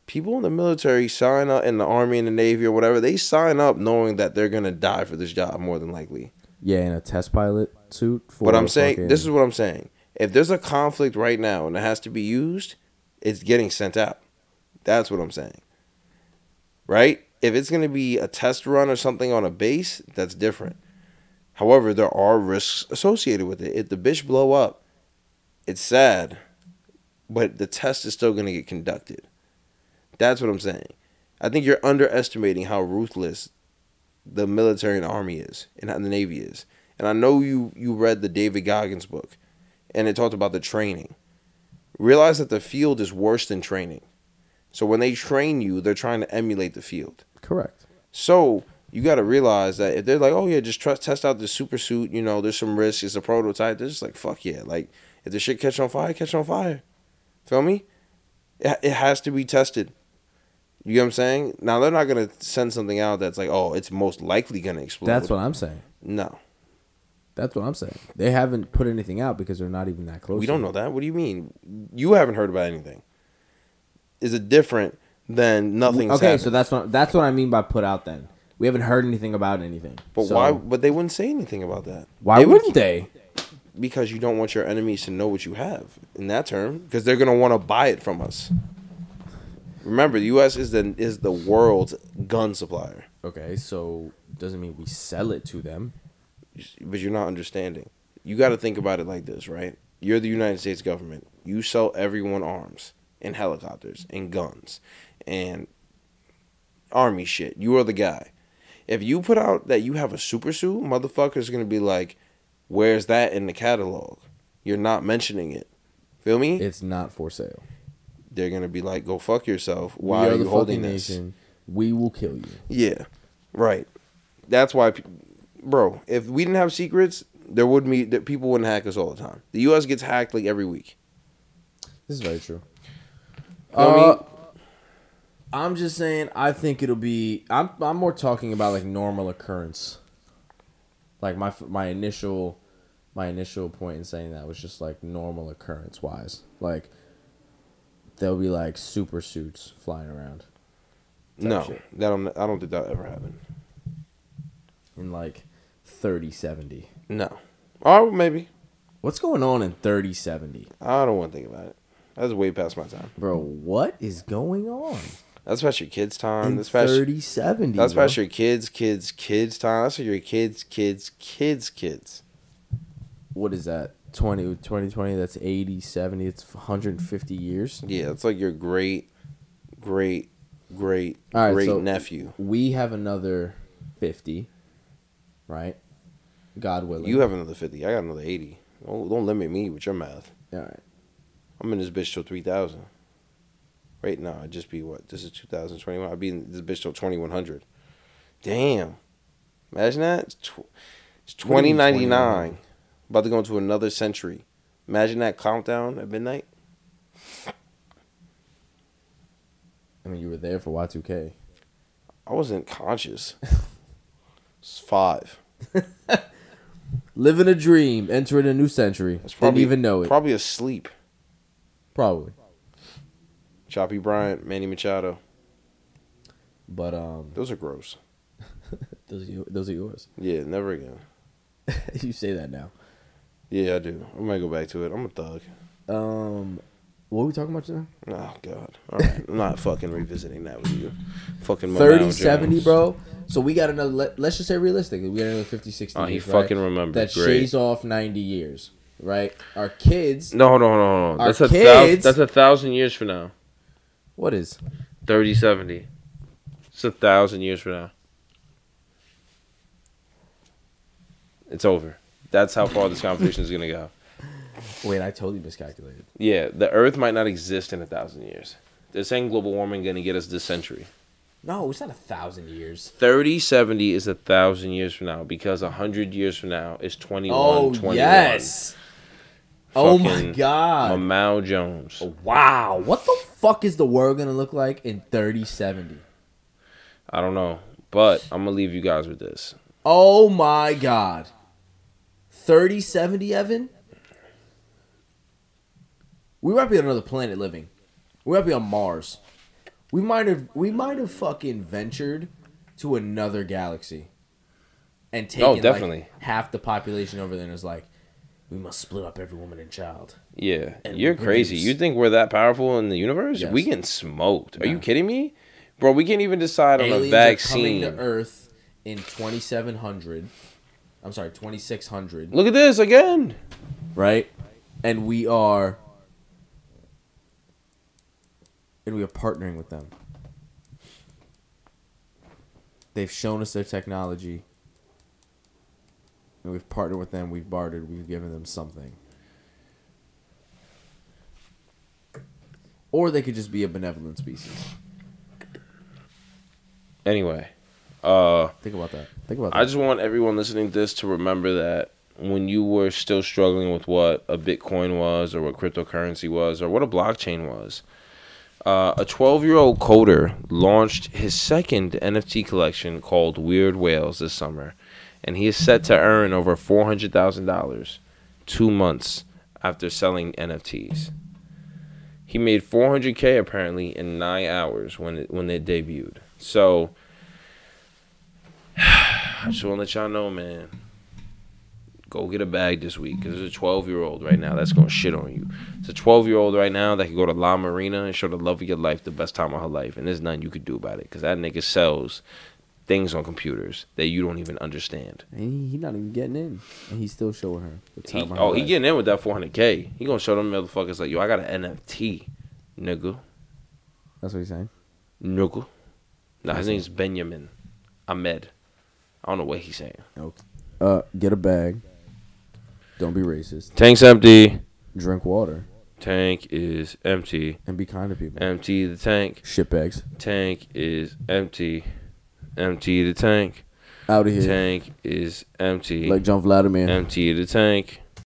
people in the military sign up in the army and the navy or whatever. They sign up knowing that they're gonna die for this job more than likely. Yeah, in a test pilot suit. For But I'm saying fucking- this is what I'm saying. If there's a conflict right now and it has to be used, it's getting sent out. That's what I'm saying. Right? If it's gonna be a test run or something on a base, that's different. However, there are risks associated with it. If the bitch blow up, it's sad, but the test is still gonna get conducted. That's what I'm saying. I think you're underestimating how ruthless the military and army is and how the navy is. And I know you you read the David Goggins book and it talked about the training. Realize that the field is worse than training. So when they train you, they're trying to emulate the field. correct. So you got to realize that if they're like, oh yeah, just trust, test out the super suit, you know, there's some risk, it's a prototype. They're just like, fuck yeah, like if the shit catch on fire, catch on fire. Feel me? It, it has to be tested. You know what I'm saying? Now they're not gonna send something out that's like, oh, it's most likely gonna explode. That's what I'm saying. No, That's what I'm saying. They haven't put anything out because they're not even that close. we don't know that. What do you mean? You haven't heard about anything. Is it different than nothing? Okay, so that's what that's what I mean by put out. Then we haven't heard anything about anything. But So, why? But they wouldn't say anything about that. Why They would wouldn't they? because you don't want your enemies to know what you have in that term because they're gonna want to buy it from us. Remember, the U.S. is the is the world's gun supplier, Okay, so doesn't mean we sell it to them. but you're not understanding. You got to think about it like this, right? You're the United States government. You sell everyone arms and helicopters and guns and army shit. You are the guy. If you put out that you have a super suit, motherfuckers gonna be like, "Where's that in the catalog?" You're not mentioning it. Feel me? It's not for sale. They're gonna be like, "Go fuck yourself." Why are, the you holding this? nation. We will kill you. Yeah, right. That's why, pe- bro. If we didn't have secrets, there would be that people wouldn't hack us all the time. The U.S. gets hacked like every week. This is very true. Uh, I'm just saying. I think it'll be. I'm. I'm more talking about like normal occurrence. Like my my initial, my initial point in saying that was just like normal occurrence wise. Like there'll be like super suits flying around No, shit. that don't. I don't think that ever happened. in like thirty seventy. No. Oh, maybe. What's going on in thirty seventy, I don't want to think about it. That's way past my time. bro? What is going on That's about your kids' time. in That's past. thirty seventy? That's past your kids, kids, kids' time. That's your kids, kids, kids, kids. what is that 20 2020 that's 80 70 it's 150 years Yeah, it's like your great, great, great, right, great so- nephew. we have another 50 right god willing You have another fifty. I got another eighty. Don't, don't limit me with your math. all right I'm in this bitch till three thousand. Right now, I'd just be what? This is 2021. I'd be in this bitch till 2100. Damn. Imagine that. It's, tw- it's What do you mean 2099. About to go into another century. Imagine that countdown at midnight. i mean you were there for y2k I wasn't conscious. It's five. living a dream entering a new century That's didn't even know it Probably asleep. probably Choppy Bryant, Manny Machado. but um Those are gross. those are, you- those are yours Yeah, never again. you say that now Yeah, I do. I might go back to it. I'm a thug. um what are we talking about now Oh God! All right, I'm not fucking revisiting that with you. Fucking 30, 70, bro so we got another let, let's just say realistically we got another 50 60 Oh, he years, right? fucking remembered. that Great. shaves off 90 years right our kids No, hold on, hold on, hold on. Our That's a kids- thousand. That's a thousand years from now. What is 30, 70. It's a thousand years from now. It's over. That's how far this conversation is gonna go. wait i totally miscalculated Yeah, the Earth might not exist in a thousand years. They're saying global warming gonna get us this century. No, it's not a thousand years. 30, 70 is a thousand years from now because a hundred years from now is 21, Oh 21. yes. Oh my god. Mamau Jones. wow. What the fuck is the world gonna look like in thirty seventy? I don't know, but I'm gonna leave you guys with this. Oh my god. Thirty seventy, Evan. We might be on another planet living. We might be on Mars. We might have we might have fucking ventured to another galaxy. And oh, taken like, Oh, definitely. half the population over there and is like, we must split up every woman and child. Yeah, And you're crazy. You think we're that powerful in the universe? Yes. We getting smoked. Are you kidding me, bro? We can't even decide on Aliens a are vaccine. coming to Earth in 2700. I'm sorry, 2600. Look at this again. Right? And we are. And we are partnering with them. They've shown us their technology. We've partnered with them. We've bartered. We've given them something. Or they could just be a benevolent species. Anyway, uh, Think about that. Think about that. I just want everyone listening to this to remember that when you were still struggling with what a Bitcoin was, or what cryptocurrency was, or what a blockchain was, uh, a 12 year old coder launched his second NFT collection called Weird Whales this summer, and he is set to earn over $400,000 two months after selling NFTs. He made 400k apparently in nine hours when it, when it debuted. So I just want to let y'all know, man. Go get a bag this week because there's a 12 year old right now that's going to shit on you. It's a 12 year old right now that can go to La Marina and show the love of your life the best time of her life. And there's nothing you could do about it because that nigga sells things on computers that you don't even understand. And he, he not even getting in, and he's still showing her. He, time of her oh, he getting in with that 400K. He going to show them motherfuckers like, yo, I got an NFT, nigga. That's what he's saying. Nigga. Nah, his name's Benjamin Ahmed. I don't know what he's saying. Okay. Uh, get a bag. Don't be racist. Tank's empty. Drink water. Tank is empty. and be kind to people. Empty the tank. Shitbags. Tank is empty. Empty the tank. Out of here. Tank is empty. Like John Vladimir. Empty the tank.